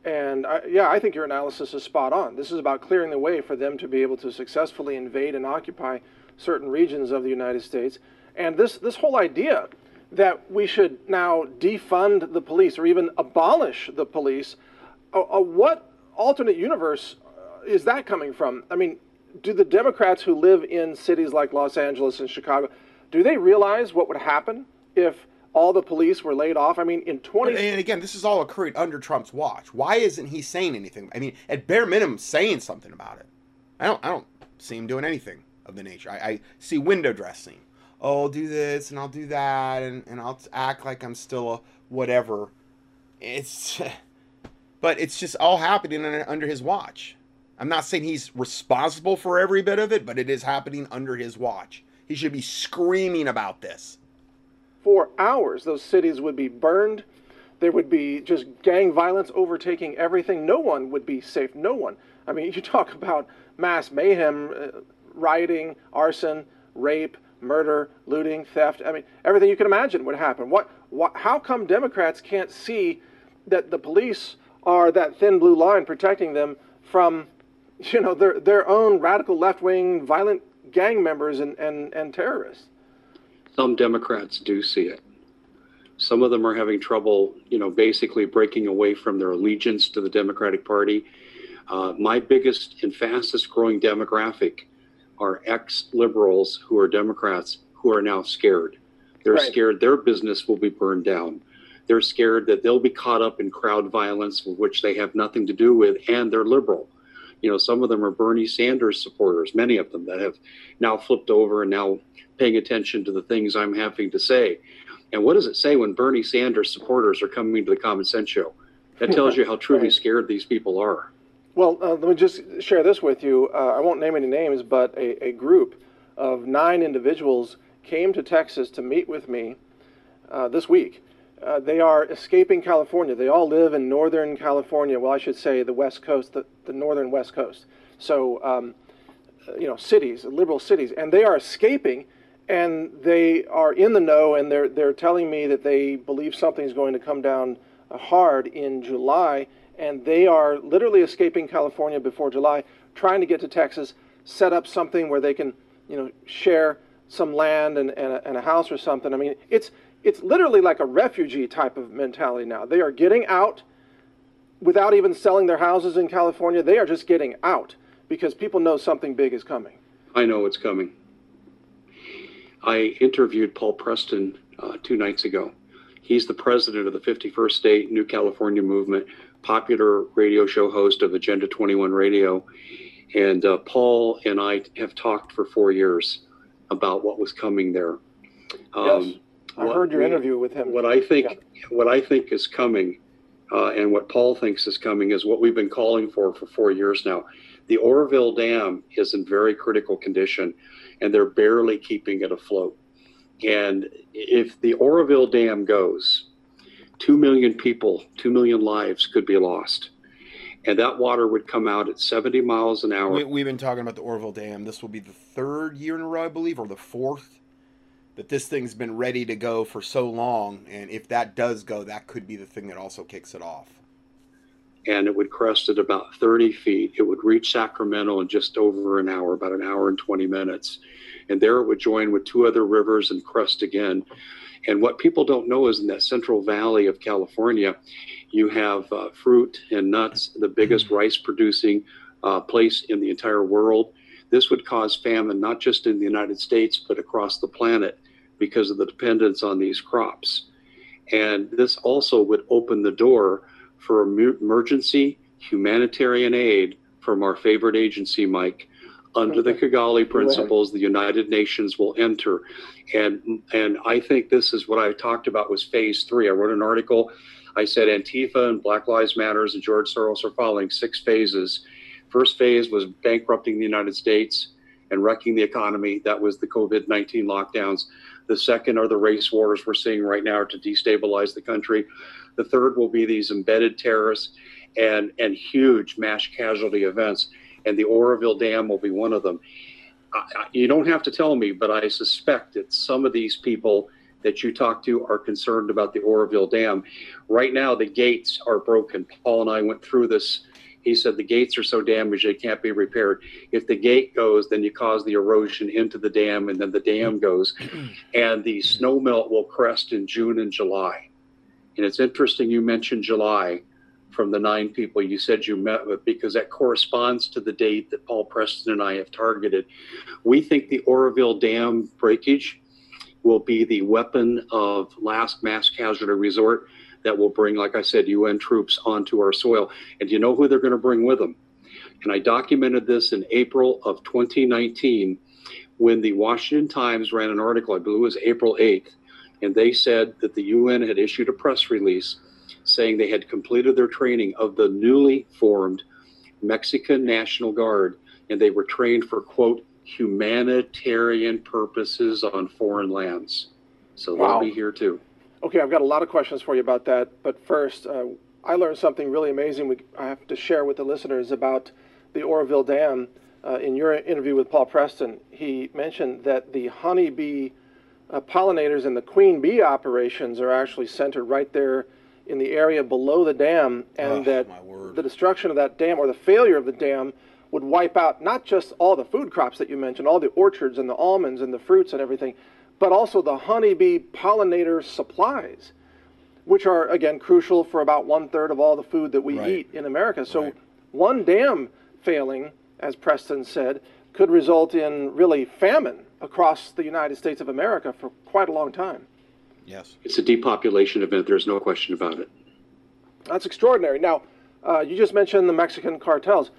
And I, yeah, I think your analysis is spot on. This is about clearing the way for them to be able to successfully invade and occupy certain regions of the United States. And this this whole idea that we should now defund the police or even abolish the police, uh, uh, what alternate universe uh, is that coming from? I mean, do the Democrats who live in cities like Los Angeles and Chicago, do they realize what would happen if all the police were laid off? I mean, in 20 But, and again, this is all occurred under Trump's watch. Why isn't he saying anything? I mean, at bare minimum, saying something about it. I don't. I don't see him doing anything of the nature. I, I see window dressing. Oh, I'll do this and I'll do that and, and I'll act like I'm still a whatever. It's, but it's just all happening under his watch. I'm not saying he's responsible for every bit of it, but it is happening under his watch. He should be screaming about this. for hours, those cities would be burned. There would be just gang violence overtaking everything. No one would be safe. No one. I mean, you talk about mass mayhem, uh, rioting, arson, rape, murder, looting, theft. I mean, everything you can imagine would happen. What, what, how come Democrats can't see that the police are that thin blue line protecting them from, you know, their, their own radical left wing violent gang members and, and, and terrorists? some Democrats do see it. Some of them are having trouble, you know, basically breaking away from their allegiance to the Democratic Party. Uh, my biggest and fastest growing demographic are ex liberals who are Democrats who are now scared. They're Right. scared their business will be burned down. They're scared that they'll be caught up in crowd violence, with which they have nothing to do with, and they're liberal. You know, some of them are Bernie Sanders supporters, many of them that have now flipped over and now paying attention to the things I'm having to say. And what does it say when Bernie Sanders supporters are coming to the Common Sense Show? That tells you how truly scared these people are. Well, uh, let me just share this with you. Uh, I won't name any names, but a, a group of nine individuals came to Texas to meet with me uh, this week. Uh, they are escaping California. They all live in Northern California. Well, I should say the West Coast, the, the Northern West Coast. So, um, uh, you know, cities, liberal cities, and they are escaping, and they are in the know, and they're they're telling me that they believe something's going to come down uh, hard in July, and they are literally escaping California before July, trying to get to Texas, set up something where they can, you know, share some land and, and, a, and a house or something. I mean, it's it's literally like a refugee type of mentality now. They are getting out without even selling their houses in California. They are just getting out because people know something big is coming. I know it's coming. I interviewed Paul Preston uh, two nights ago. He's the president of the 51st State New California Movement, popular radio show host of Agenda 21 Radio. And uh, Paul and I have talked for four years about what was coming there. yes, I heard your we- interview with him. What I think, what I think is coming, uh, and what Paul thinks is coming, is what we've been calling for for four years now. The Oroville Dam is in very critical condition, and they're barely keeping it afloat. And if the Oroville Dam goes, two million people, two million lives could be lost, and that water would come out at 70 miles an hour. We, we've been talking about the Orville Dam. This will be the third year in a row, I believe, or the fourth. That this thing's been ready to go for so long, and if that does go, that could be the thing that also kicks it off. and it would crest at about 30 feet. It would reach Sacramento in just over an hour, about an hour and 20 minutes. And there it would join with two other rivers and crest again. And what people don't know is in that central valley of California, you have uh, fruit and nuts, the biggest rice producing uh, place in the entire world. This would cause famine, not just in the United States, but across the planet because of the dependence on these crops. And this also would open the door for emergency humanitarian aid from our favorite agency, Mike, under the Kigali principles, the United Nations will enter. And and I think this is what I talked about was phase three. I wrote an article. I said Antifa and Black Lives Matters and George Soros are following six phases. First phase was bankrupting the United States and wrecking the economy. That was the COVID 19 lockdowns. The second are the race wars we're seeing right now to destabilize the country. The third will be these embedded terrorists and, and huge mass casualty events. And the Oroville Dam will be one of them. I, you don't have to tell me, but I suspect that some of these people that you talk to are concerned about the Oroville Dam. Right now, the gates are broken. Paul and I went through this. He said the gates are so damaged they can't be repaired. If the gate goes, then you cause the erosion into the dam, and then the dam goes, and the snow melt will crest in June and July. And it's interesting you mentioned July from the nine people you said you met with because that corresponds to the date that Paul Preston and I have targeted. We think the Oroville Dam breakage will be the weapon of last mass casualty resort that will bring, like I said, UN troops onto our soil. And you know who they're going to bring with them? And I documented this in April of 2019 when the Washington Times ran an article, I believe it was April 8th, and they said that the UN had issued a press release saying they had completed their training of the newly formed Mexican National Guard and they were trained for, quote, humanitarian purposes on foreign lands. So wow. they'll be here too. Okay, I've got a lot of questions for you about that. But first, uh, I learned something really amazing we, I have to share with the listeners about the Oroville Dam. Uh, in your interview with Paul Preston, he mentioned that the honeybee uh, pollinators and the queen bee operations are actually centered right there in the area below the dam, and oh, that the destruction of that dam or the failure of the dam would wipe out not just all the food crops that you mentioned, all the orchards and the almonds and the fruits and everything, but also the honeybee pollinator supplies, which are, again, crucial for about one third of all the food that we right. eat in America. So, right. one dam failing, as Preston said, could result in really famine across the United States of America for quite a long time. Yes. It's a depopulation event, there's no question about it. That's extraordinary. Now, uh, you just mentioned the Mexican cartels.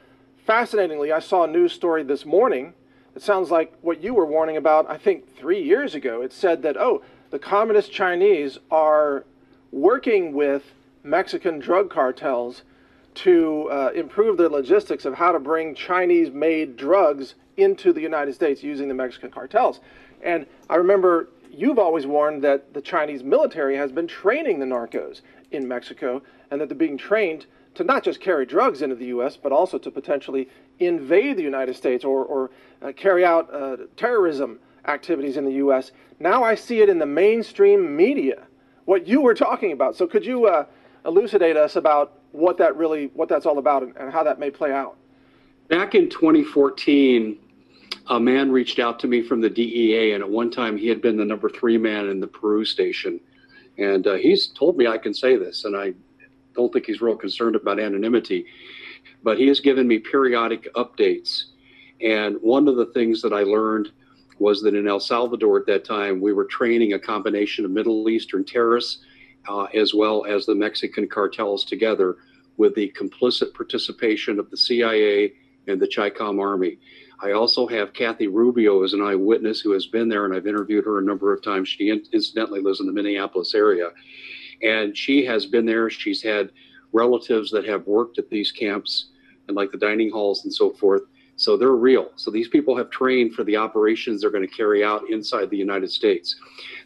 Fascinatingly, I saw a news story this morning. It sounds like what you were warning about, I think, three years ago. It said that, oh, the communist Chinese are working with Mexican drug cartels to uh, improve their logistics of how to bring Chinese made drugs into the United States using the Mexican cartels. And I remember you've always warned that the Chinese military has been training the narcos in Mexico and that they're being trained to not just carry drugs into the U.S., but also to potentially invade the United States or, or uh, carry out uh, terrorism activities in the U.S. Now I see it in the mainstream media, what you were talking about. So could you uh, elucidate us about what that really, what that's all about, and, and how that may play out? Back in 2014, a man reached out to me from the DEA, and at one time he had been the number three man in the Peru station. And uh, he's told me I can say this, and I don't think he's real concerned about anonymity, but he has given me periodic updates. And one of the things that I learned was that in El Salvador at that time, we were training a combination of Middle Eastern terrorists uh, as well as the Mexican cartels together with the complicit participation of the CIA and the CHICOM Army. I also have Kathy Rubio as an eyewitness who has been there, and I've interviewed her a number of times. She incidentally lives in the Minneapolis area. And she has been there. She's had relatives that have worked at these camps and like the dining halls and so forth. So they're real. So these people have trained for the operations they're going to carry out inside the United States.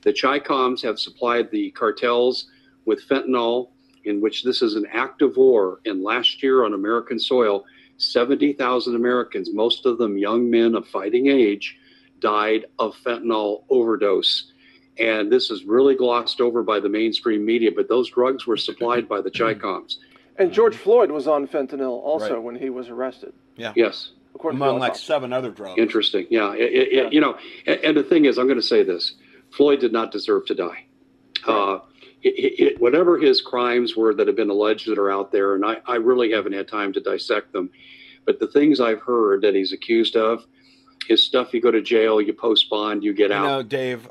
The CHICOMs have supplied the cartels with fentanyl, in which this is an act of war. And last year on American soil, 70,000 Americans, most of them young men of fighting age, died of fentanyl overdose. And this is really glossed over by the mainstream media, but those drugs were supplied by the CHICOMs. And George Floyd was on fentanyl also right. when he was arrested. Yeah. Yes. Among like seven other drugs. Interesting. Yeah. It, it, yeah. You know, and, and, the thing is, I'm going to say this Floyd did not deserve to die. Right. Uh, it, whatever his crimes were that have been alleged that are out there, and I, I really haven't had time to dissect them, but the things I've heard that he's accused of, his stuff, you go to jail, you post bond, you get you out. know, Dave,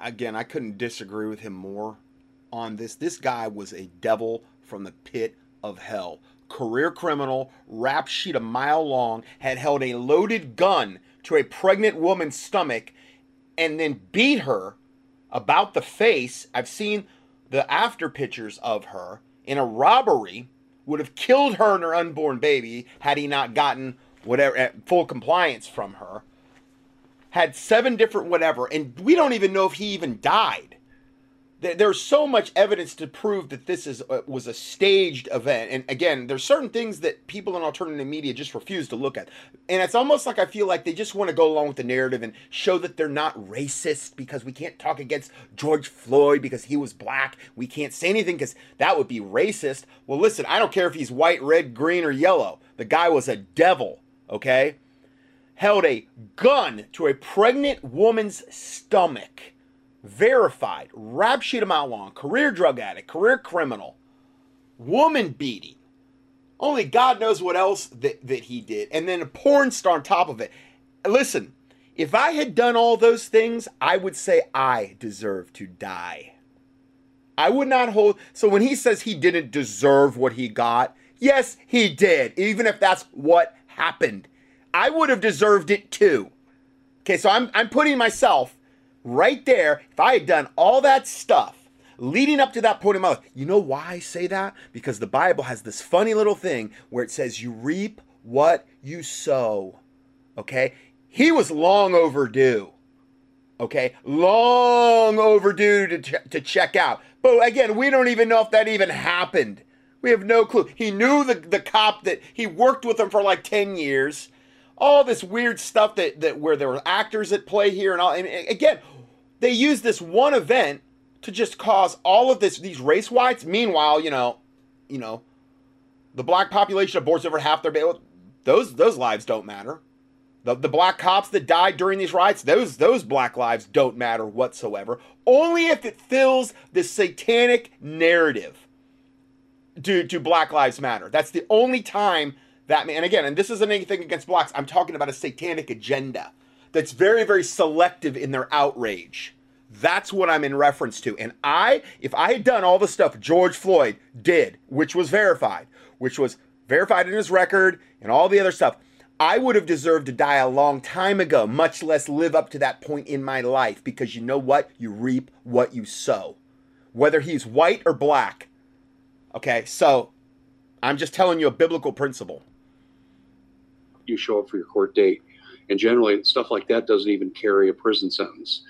again, I couldn't disagree with him more on this. This guy was a devil from the pit of hell. career criminal, rap sheet a mile long, had held a loaded gun to a pregnant woman's stomach and then beat her about the face. I've seen the after pictures of her in a robbery, would have killed her and her unborn baby had he not gotten whatever full compliance from her. Had seven different whatever, and we don't even know if he even died there's so much evidence to prove that this is uh, was a staged event. And again there's certain things that people in alternative media just refuse to look at. And it's almost like i feel like they just want to go along with the narrative and show that they're not racist because we can't talk against george floyd because he was black. We can't say anything because that would be racist. Well listen i don't care if he's white red green or yellow. The guy was a devil okay? Held a gun to a pregnant woman's stomach verified, rap sheet a mile long, career drug addict, career criminal, woman beating. Only God knows what else that, that he did. And then a porn star on top of it. Listen, if I had done all those things, I would say I deserve to die. I would not hold. So when he says he didn't deserve what he got, yes, he did, even if that's what happened. I would have deserved it too. Okay, so I'm, I'm putting myself right there, if I had done all that stuff leading up to that point in my life, you know why I say that? Because the Bible has this funny little thing where it says, You reap what you sow. Okay? He was long overdue. Okay? Long overdue to, ch- to check out. But again, we don't even know if that even happened. We have no clue. He knew the, the cop that he worked with him for like 10 years. All this weird stuff that, that where there were actors at play here and all. And again, they use this one event to just cause all of this these race whites. Meanwhile, you know, you know, the black population aborts over half their bail. Those those lives don't matter. The, the black cops that died during these riots, those those black lives don't matter whatsoever. Only if it fills the satanic narrative. Do do Black Lives Matter? That's the only time that man. And again, and this isn't anything against blacks. I'm talking about a satanic agenda that's very, very selective in their outrage. That's what I'm in reference to. And I, if I had done all the stuff George Floyd did, which was verified, which was verified in his record and all the other stuff, I would have deserved to die a long time ago, much less live up to that point in my life because you know what? You reap what you sow. Whether he's white or black. Okay, so I'm just telling you a biblical principle. You show up for your court date and generally stuff like that doesn't even carry a prison sentence.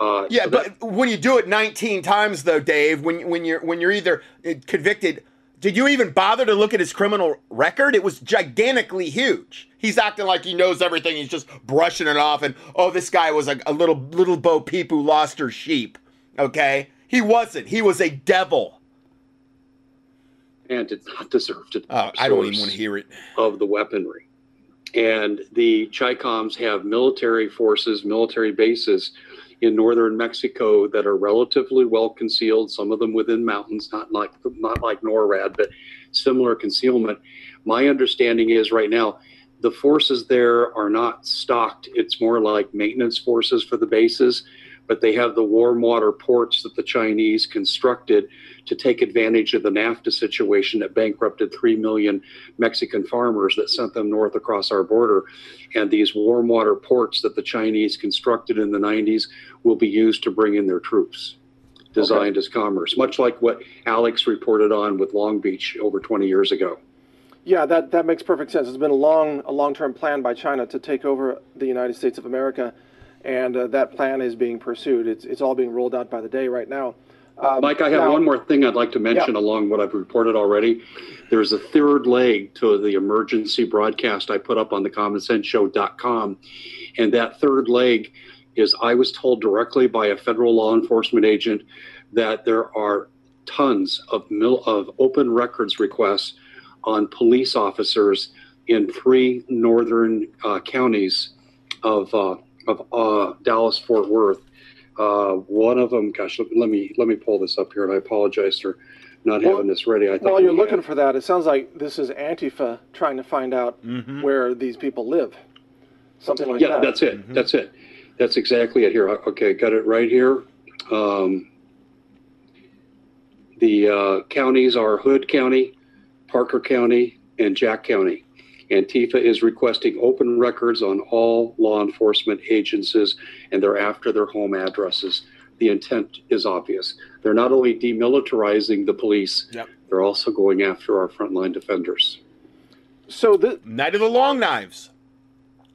Uh, yeah, so that, but when you do it 19 times, though, Dave, when when you're when you're either convicted, did you even bother to look at his criminal record? It was gigantically huge. He's acting like he knows everything. He's just brushing it off, and oh, this guy was a, a little little Bo Peep who lost her sheep. Okay, he wasn't. He was a devil. And did not deserve to. Oh, I don't even want to hear it. Of the weaponry. And the Chicoms have military forces, military bases in northern Mexico that are relatively well concealed. Some of them within mountains, not like not like NORAD, but similar concealment. My understanding is right now the forces there are not stocked. It's more like maintenance forces for the bases, but they have the warm water ports that the Chinese constructed to take advantage of the NAFTA situation that bankrupted 3 million Mexican farmers that sent them north across our border. And these warm water ports that the Chinese constructed in the 90s will be used to bring in their troops, designed okay. as commerce, much like what Alex reported on with Long Beach over 20 years ago. Yeah, that, that makes perfect sense. It's been a long a long term plan by China to take over the United States of America, and uh, that plan is being pursued. It's, it's all being rolled out by the day right now. Um, Mike, I have now, one more thing I'd like to mention yeah. along what I've reported already. There's a third leg to the emergency broadcast I put up on the commonsenseshow.com. And that third leg is I was told directly by a federal law enforcement agent that there are tons of, mil- of open records requests on police officers in three northern uh, counties of, uh, of uh, Dallas Fort Worth uh, one of them, gosh, let me let me pull this up here, and I apologize for not well, having this ready. I thought while you're looking had. for that, it sounds like this is Antifa trying to find out mm-hmm. where these people live. Something like yeah, that. Yeah, that's it. Mm-hmm. That's it. That's exactly it. Here, okay, got it right here. Um, the uh, counties are Hood County, Parker County, and Jack County. Antifa is requesting open records on all law enforcement agencies and they're after their home addresses. The intent is obvious. They're not only demilitarizing the police, Yep. they're also going after our frontline defenders. So the, Night of the Long Knives.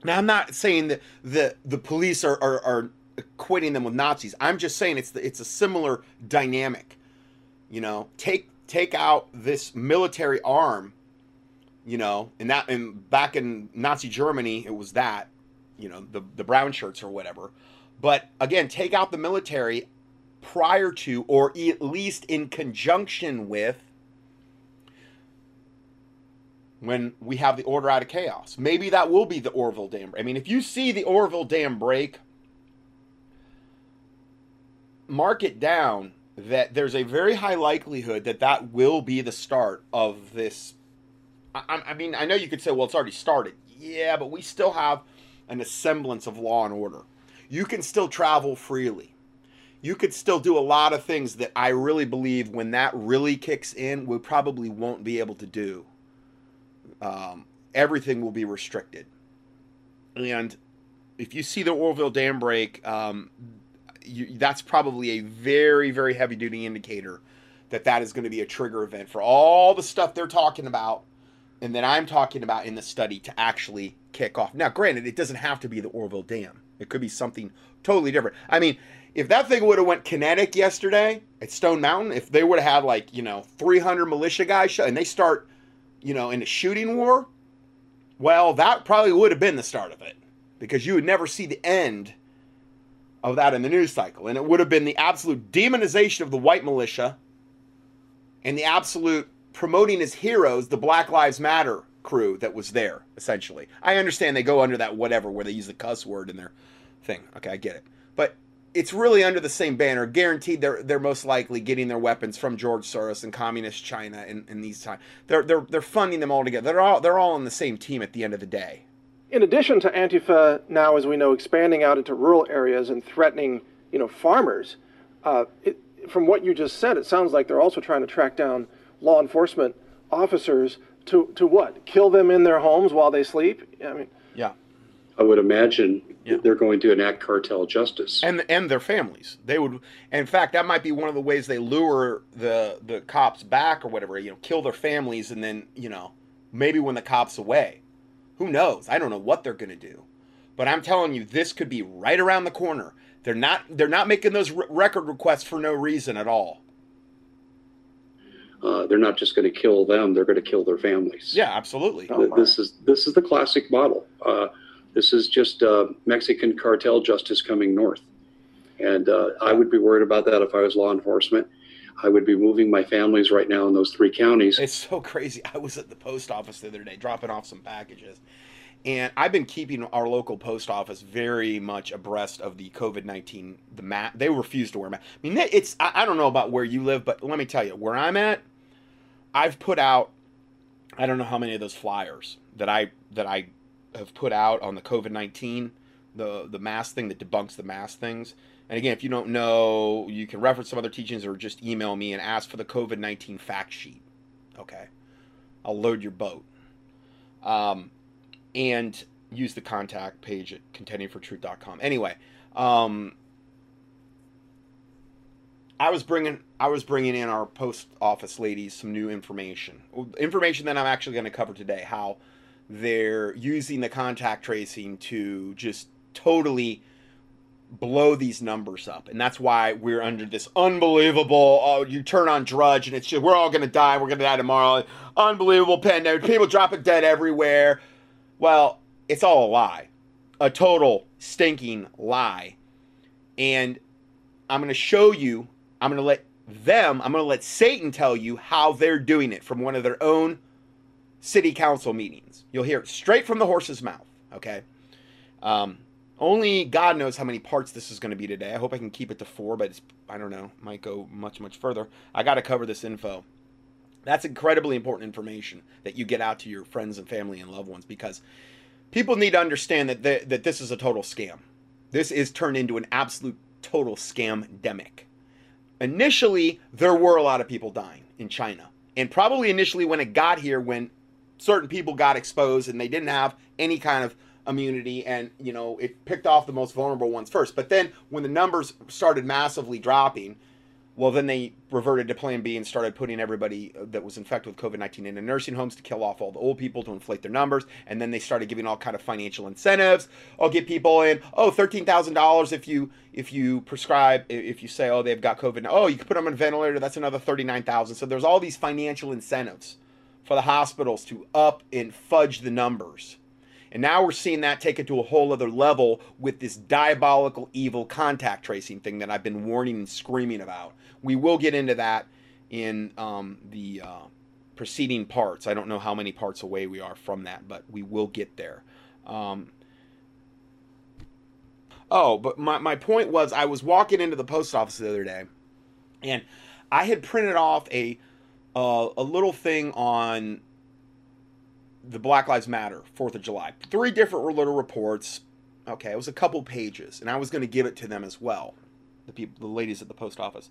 Now, I'm not saying that the the police are, are, are equating them with Nazis. I'm just saying it's the, it's a similar dynamic. You know, take take out this military arm. You know, and that and back in Nazi Germany, it was that. You know, the the brown shirts or whatever. But again, take out the military prior to, or at least in conjunction with, when we have the order out of chaos. Maybe that will be the Orville Dam. I mean, if you see the Orville Dam break, mark it down that there's a very high likelihood that that will be the start of this. I, I mean, I know you could say, well, it's already started. Yeah, but we still have an semblance of law and order. You can still travel freely. You could still do a lot of things that I really believe when that really kicks in, we probably won't be able to do um, everything will be restricted. And if you see the Oroville Dam break, um, you, that's probably a very, very heavy duty indicator that that is going to be a trigger event for all the stuff they're talking about and that I'm talking about in the study to actually kick off. Now, granted, it doesn't have to be the Oroville Dam. It could be something totally different. I mean, if that thing would have went kinetic yesterday at Stone Mountain, if they would have had like, you know, 300 militia guys and they start, you know, in a shooting war, well, that probably would have been the start of it because you would never see the end of that in the news cycle. And it would have been the absolute demonization of the white militia and the absolute promoting as heroes the Black Lives Matter crew that was there, essentially. I understand they go under that whatever where they use the cuss word in their thing. Okay, I get it. But it's really under the same banner. Guaranteed they're they're most likely getting their weapons from George Soros and communist China in, in these times. They're they're they're funding them all together. They're all they're all on the same team at the end of the day. in addition to Antifa now, as we know, expanding out into rural areas and threatening, you know, farmers, uh, it, from what you just said, it sounds like they're also trying to track down law enforcement officers to, to what? Kill them in their homes while they sleep? I mean, Yeah. I would imagine Yeah. they're going to enact cartel justice. and and their families. They would, in fact, that might be one of the ways they lure the the cops back or whatever. You know, kill their families and then you know maybe when the cops away, who knows? I don't know what they're gonna do, but I'm telling you, this could be right around the corner. They're not they're not making those r- record requests for no reason at all. Uh, they're not just going to kill them; they're going to kill their families. Yeah, absolutely. Oh, this is this is the classic model. Uh, this is just uh, Mexican cartel justice coming north, and uh, I would be worried about that if I was law enforcement. I would be moving my families right now in those three counties. It's so crazy. I was at the post office the other day dropping off some packages. And I've been keeping our local post office very much abreast of the COVID 19, the mat. They refuse to wear masks. I mean, it's, I, I don't know about where you live, but let me tell you, where I'm at, I've put out, I don't know how many of those flyers that I, that I have put out on the COVID 19, the, the mask thing that debunks the mask things. And again, if you don't know, you can reference some other teachings or just email me and ask for the COVID 19 fact sheet. Okay. I'll load your boat. Um, and use the contact page at contendingfortruth.com. Anyway, um, I was bringing I was bringing in our post office ladies some new information, information that I'm actually going to cover today. How they're using the contact tracing to just totally blow these numbers up, and that's why we're under this unbelievable. Oh, you turn on Drudge, and it's just we're all going to die. We're going to die tomorrow. Unbelievable pandemic. People dropping dead everywhere. Well, it's all a lie, a total stinking lie, and I'm going to show you. I'm going to let them. I'm going to let Satan tell you how they're doing it from one of their own city council meetings. You'll hear it straight from the horse's mouth. Okay. Um, only God knows how many parts this is going to be today. I hope I can keep it to four, but I don't know, might go much, much further. I got to cover this info. That's incredibly important information that you get out to your friends and family and loved ones because people need to understand that th- that this is a total scam. This is turned into an absolute total scam demic. Initially, there were a lot of people dying in China, And probably initially when it got here, when certain people got exposed and they didn't have any kind of immunity and you know it picked off the most vulnerable ones first but then when the numbers started massively dropping well then they reverted to plan b and started putting everybody that was infected with covid-19 into nursing homes to kill off all the old people to inflate their numbers. And then they started giving all kind of financial incentives. Oh get people in. Oh $13000 if you if you prescribe if you say oh they've got covid. Oh you can put them on a ventilator. That's another 39000 so there's all these financial incentives for the hospitals to up and fudge the numbers. And now we're seeing that take it to a whole other level with this diabolical, evil contact tracing thing that I've been warning and screaming about. We will get into that in um, the uh, preceding parts. I don't know how many parts away we are from that, but we will get there. Um, oh, but my, my point was I was walking into the post office the other day and I had printed off a, uh, a little thing on the Black Lives Matter, 4th of July. Three different little reports. Okay, it was a couple pages, and I was going to give it to them as well, the people, the ladies at the post office.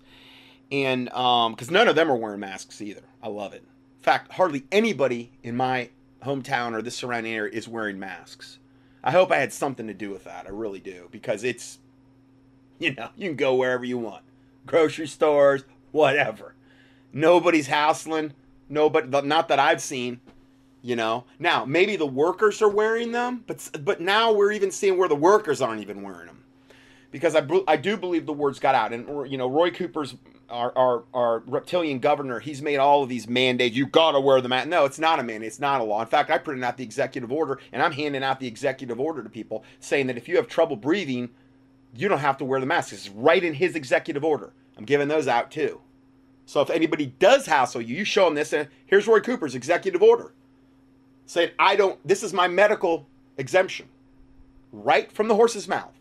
And because um, none of them are wearing masks either. I love it. In fact, hardly anybody in my hometown or this surrounding area is wearing masks. I hope I had something to do with that. I really do. Because it's, you know, you can go wherever you want grocery stores, whatever. Nobody's hassling. Nobody, not that I've seen you know now maybe the workers are wearing them but but now we're even seeing where the workers aren't even wearing them because i, I do believe the words got out and you know roy cooper's our, our, our reptilian governor he's made all of these mandates you gotta wear the mask no it's not a mandate it's not a law in fact i printed out the executive order and i'm handing out the executive order to people saying that if you have trouble breathing you don't have to wear the mask it's right in his executive order i'm giving those out too so if anybody does hassle you you show them this and here's roy cooper's executive order saying, I don't, this is my medical exemption. Right from the horse's mouth.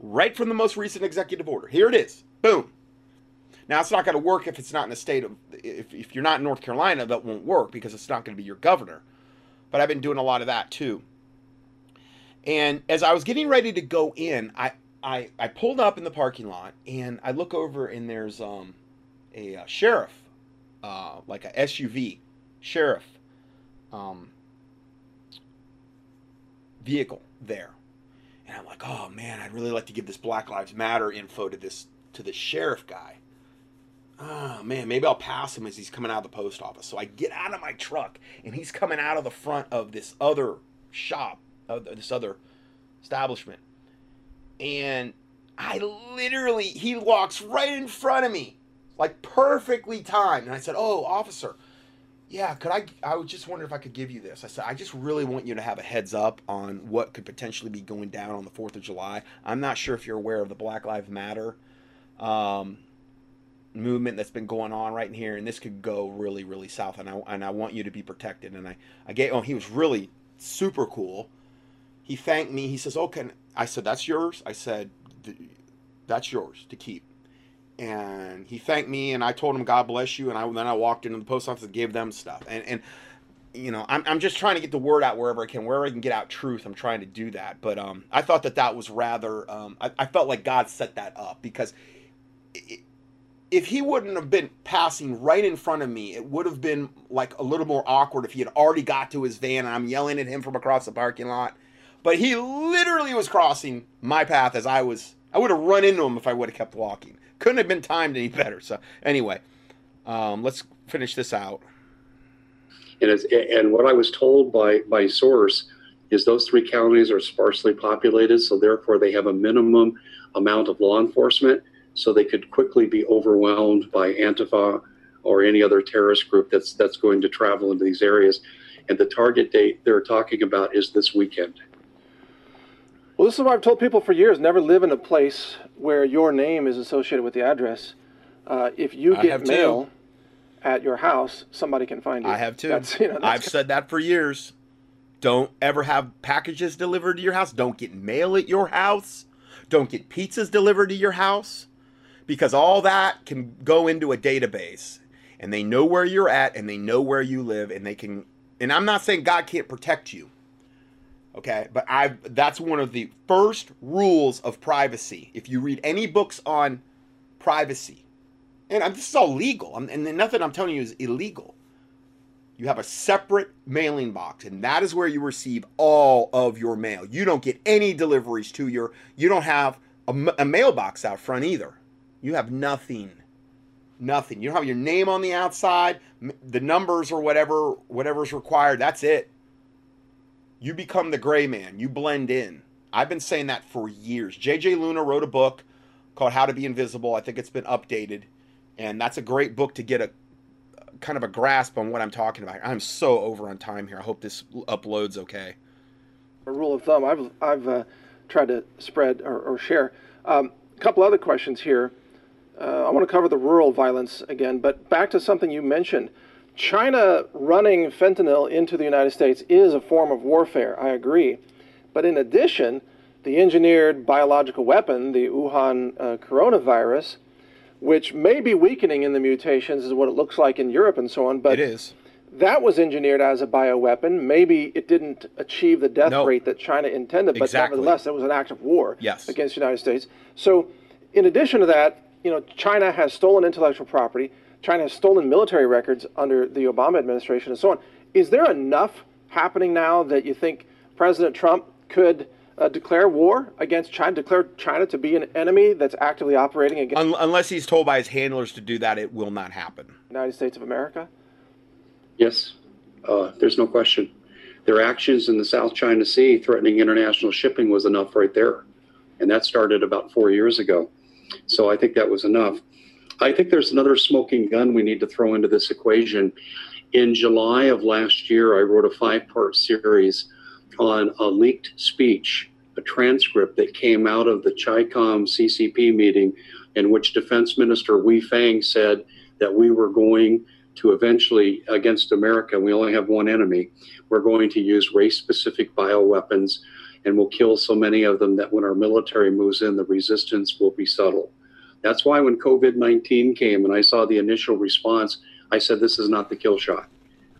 Right from the most recent executive order. Here it is. Boom. Now, it's not going to work if it's not in a state of, if, if you're not in North Carolina, that won't work because it's not going to be your governor. But I've been doing a lot of that too. And as I was getting ready to go in, I, I, I pulled up in the parking lot and I look over and there's um, a, a sheriff, uh, like a SUV sheriff um, vehicle there. And I'm like, oh man, I'd really like to give this Black Lives Matter info to this to the sheriff guy. Oh man, maybe I'll pass him as he's coming out of the post office. So I get out of my truck and he's coming out of the front of this other shop, of this other establishment. And I literally, he walks right in front of me, like perfectly timed. And I said, Oh, officer, yeah, could I? I was just wondering if I could give you this. I said, I just really want you to have a heads up on what could potentially be going down on the 4th of July. I'm not sure if you're aware of the Black Lives Matter um, movement that's been going on right in here, and this could go really, really south. And I, and I want you to be protected. And I, I gave, oh, he was really super cool. He thanked me. He says, Okay. I said, That's yours. I said, That's yours to keep and he thanked me and I told him God bless you and I then I walked into the post office and gave them stuff and and you know I'm, I'm just trying to get the word out wherever I can wherever I can get out truth I'm trying to do that but um, I thought that that was rather um, I, I, felt like God set that up because it, if he wouldn't have been passing right in front of me it would have been like a little more awkward if he had already got to his van and I'm yelling at him from across the parking lot but he literally was crossing my path as I was I would have run into him if I would have kept walking couldn't have been timed any better. So anyway, um, let's finish this out. And, and what I was told by by source is those three counties are sparsely populated, so therefore they have a minimum amount of law enforcement, so they could quickly be overwhelmed by Antifa or any other terrorist group that's that's going to travel into these areas. And the target date they're talking about is this weekend. Well, this is what I've told people for years: never live in a place where your name is associated with the address. Uh, if you get mail too. at your house, somebody can find you. I have too. You know, I've said that for years. Don't ever have packages delivered to your house. Don't get mail at your house. Don't get pizzas delivered to your house because all that can go into a database and they know where you're at and they know where you live and they can and I'm not saying God can't protect you. Okay, but I that's one of the first rules of privacy. If you read any books on privacy, and I'm, this is all legal, I'm, and nothing I'm telling you is illegal. You have a separate mailing box, and that is where you receive all of your mail. You don't get any deliveries to your, you don't have a, a mailbox out front either. You have nothing. Nothing. You don't have your name on the outside, the numbers or whatever, whatever's required. That's it. You become the gray man. You blend in. I've been saying that for years. JJ Luna wrote a book called How to Be Invisible. I think it's been updated. And that's a great book to get a kind of a grasp on what I'm talking about. I'm so over on time here. I hope this uploads okay. A rule of thumb I've, I've uh, tried to spread or, or share. Um, a couple other questions here. Uh, I want to cover the rural violence again, but back to something you mentioned. China running fentanyl into the United States is a form of warfare, I agree. But in addition, the engineered biological weapon, the Wuhan uh, coronavirus, which may be weakening in the mutations, is what it looks like in Europe and so on. But it is. That was engineered as a bioweapon. Maybe it didn't achieve the death rate that China intended, but exactly. nevertheless, it was an act of war yes. against the United States. So, in addition to that, you know, China has stolen intellectual property. China has stolen military records under the Obama administration, and so on. Is there enough happening now that you think President Trump could? uh, declare war against China, declare China to be an enemy that's actively operating against. Un- unless he's told by his handlers to do that, it will not happen. United States of America. Yes, uh, there's no question. Their actions in the South China Sea threatening international shipping was enough right there, and that started about four years ago. So I think that was enough. I think there's another smoking gun we need to throw into this equation. In July of last year, I wrote a five part series on a leaked speech, a transcript that came out of the CHICOM CCP meeting in which Defense Minister Wei Fang said that we were going to eventually, against America, we only have one enemy. We're going to use race specific bioweapons and we'll kill so many of them that when our military moves in, the resistance will be subtle. That's why when COVID 19 came and I saw the initial response, I said, This is not the kill shot.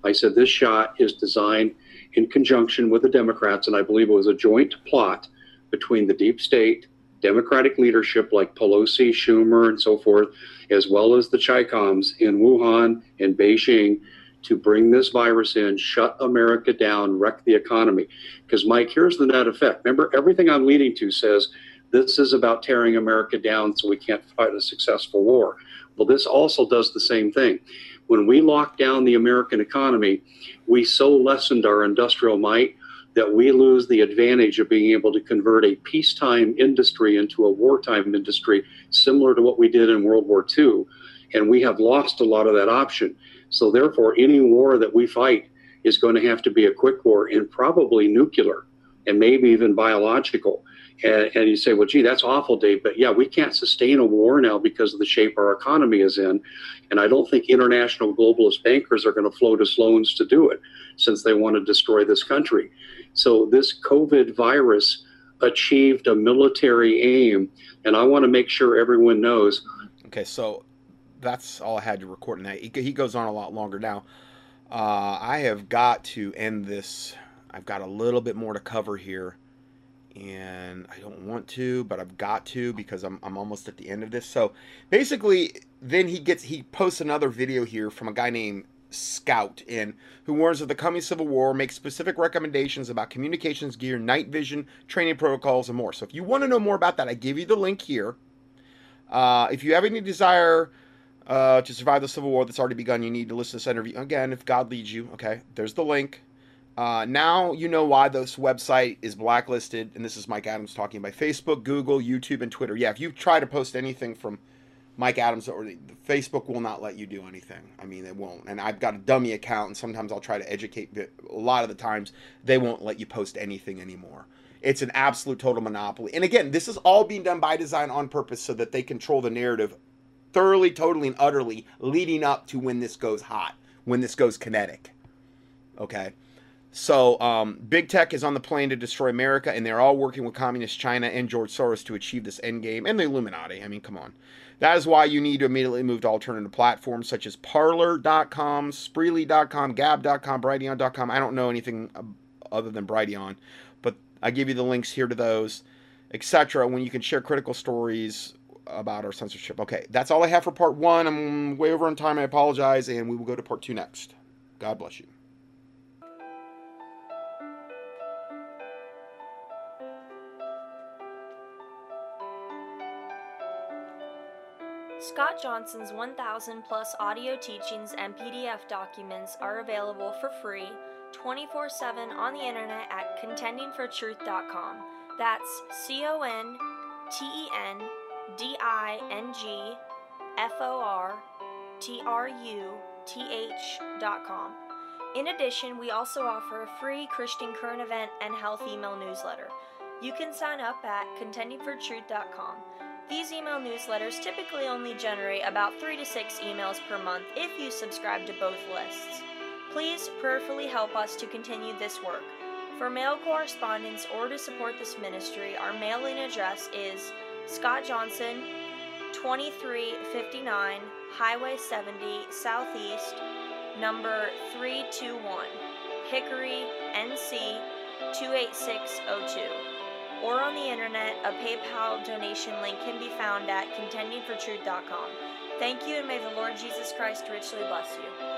I said, This shot is designed in conjunction with the Democrats, and I believe it was a joint plot between the deep state, Democratic leadership like Pelosi, Schumer, and so forth, as well as the Chicoms in Wuhan and Beijing to bring this virus in, shut America down, wreck the economy. Because, Mike, here's the net effect. Remember, everything I'm leading to says this is about tearing America down so we can't fight a successful war. Well, this also does the same thing. When we locked down the American economy, we so lessened our industrial might that we lose the advantage of being able to convert a peacetime industry into a wartime industry, similar to what we did in World War II. And we have lost a lot of that option. So, therefore, any war that we fight is going to have to be a quick war and probably nuclear and maybe even biological. And, and, you say, well, gee, that's awful, Dave. But yeah, we can't sustain a war now because of the shape our economy is in. And I don't think international globalist bankers are going to float us loans to do it since they want to destroy this country. So this COVID virus achieved a military aim. And I want to make sure everyone knows. Okay, so that's all I had to record tonight. He goes on a lot longer now. Uh, I have got to end this. I've got a little bit more to cover here and I don't want to, but I've got to because I'm, I'm almost at the end of this. So basically, then he gets he posts another video here from a guy named Scout in who warns of the coming civil war, makes specific recommendations about communications gear, night vision, training protocols, and more. So if you want to know more about that, I give you the link here. Uh, if you have any desire uh, to survive the civil war that's already begun, you need to listen to this interview again. If God leads you, okay, there's the link. Uh, now you know why this website is blacklisted, and this is Mike Adams talking by Facebook, Google, YouTube, and Twitter. Yeah, if you try to post anything from Mike Adams or Facebook will not let you do anything. I mean, they won't. And I've got a dummy account, and sometimes I'll try to educate. But a lot of the times, they won't let you post anything anymore. It's an absolute total monopoly. And again, this is all being done by design on purpose so that they control the narrative thoroughly, totally, and utterly leading up to when this goes hot, when this goes kinetic. Okay. So, um, big tech is on the plane to destroy America, and they're all working with communist China and George Soros to achieve this end game, and the Illuminati. I mean, come on. That is why you need to immediately move to alternative platforms such as Parler.com, Spreely.com, Gab.com, Brighteon.com. I don't know anything other than Brighteon, but I give you the links here to those, etc. When you can share critical stories about our censorship. Okay, that's all I have for part one. I'm way over on time. I apologize, and we will go to part two next. God bless you. Scott Johnson's 1,000 plus audio teachings and PDF documents are available for free 24 7 on the internet at contendingfortruth.com. That's C O N T E N D I N G F O R T R U T H.com. In addition, we also offer a free Christian current event and health email newsletter. You can sign up at contendingfortruth.com. These email newsletters typically only generate about 3 to 6 emails per month if you subscribe to both lists. Please prayerfully help us to continue this work. For mail correspondence or to support this ministry, our mailing address is Scott Johnson, 2359 Highway 70 Southeast, number 321, Hickory, NC 28602 or on the internet, a PayPal donation link can be found at contendingfortruth.com. Thank you, and may the Lord Jesus Christ richly bless you.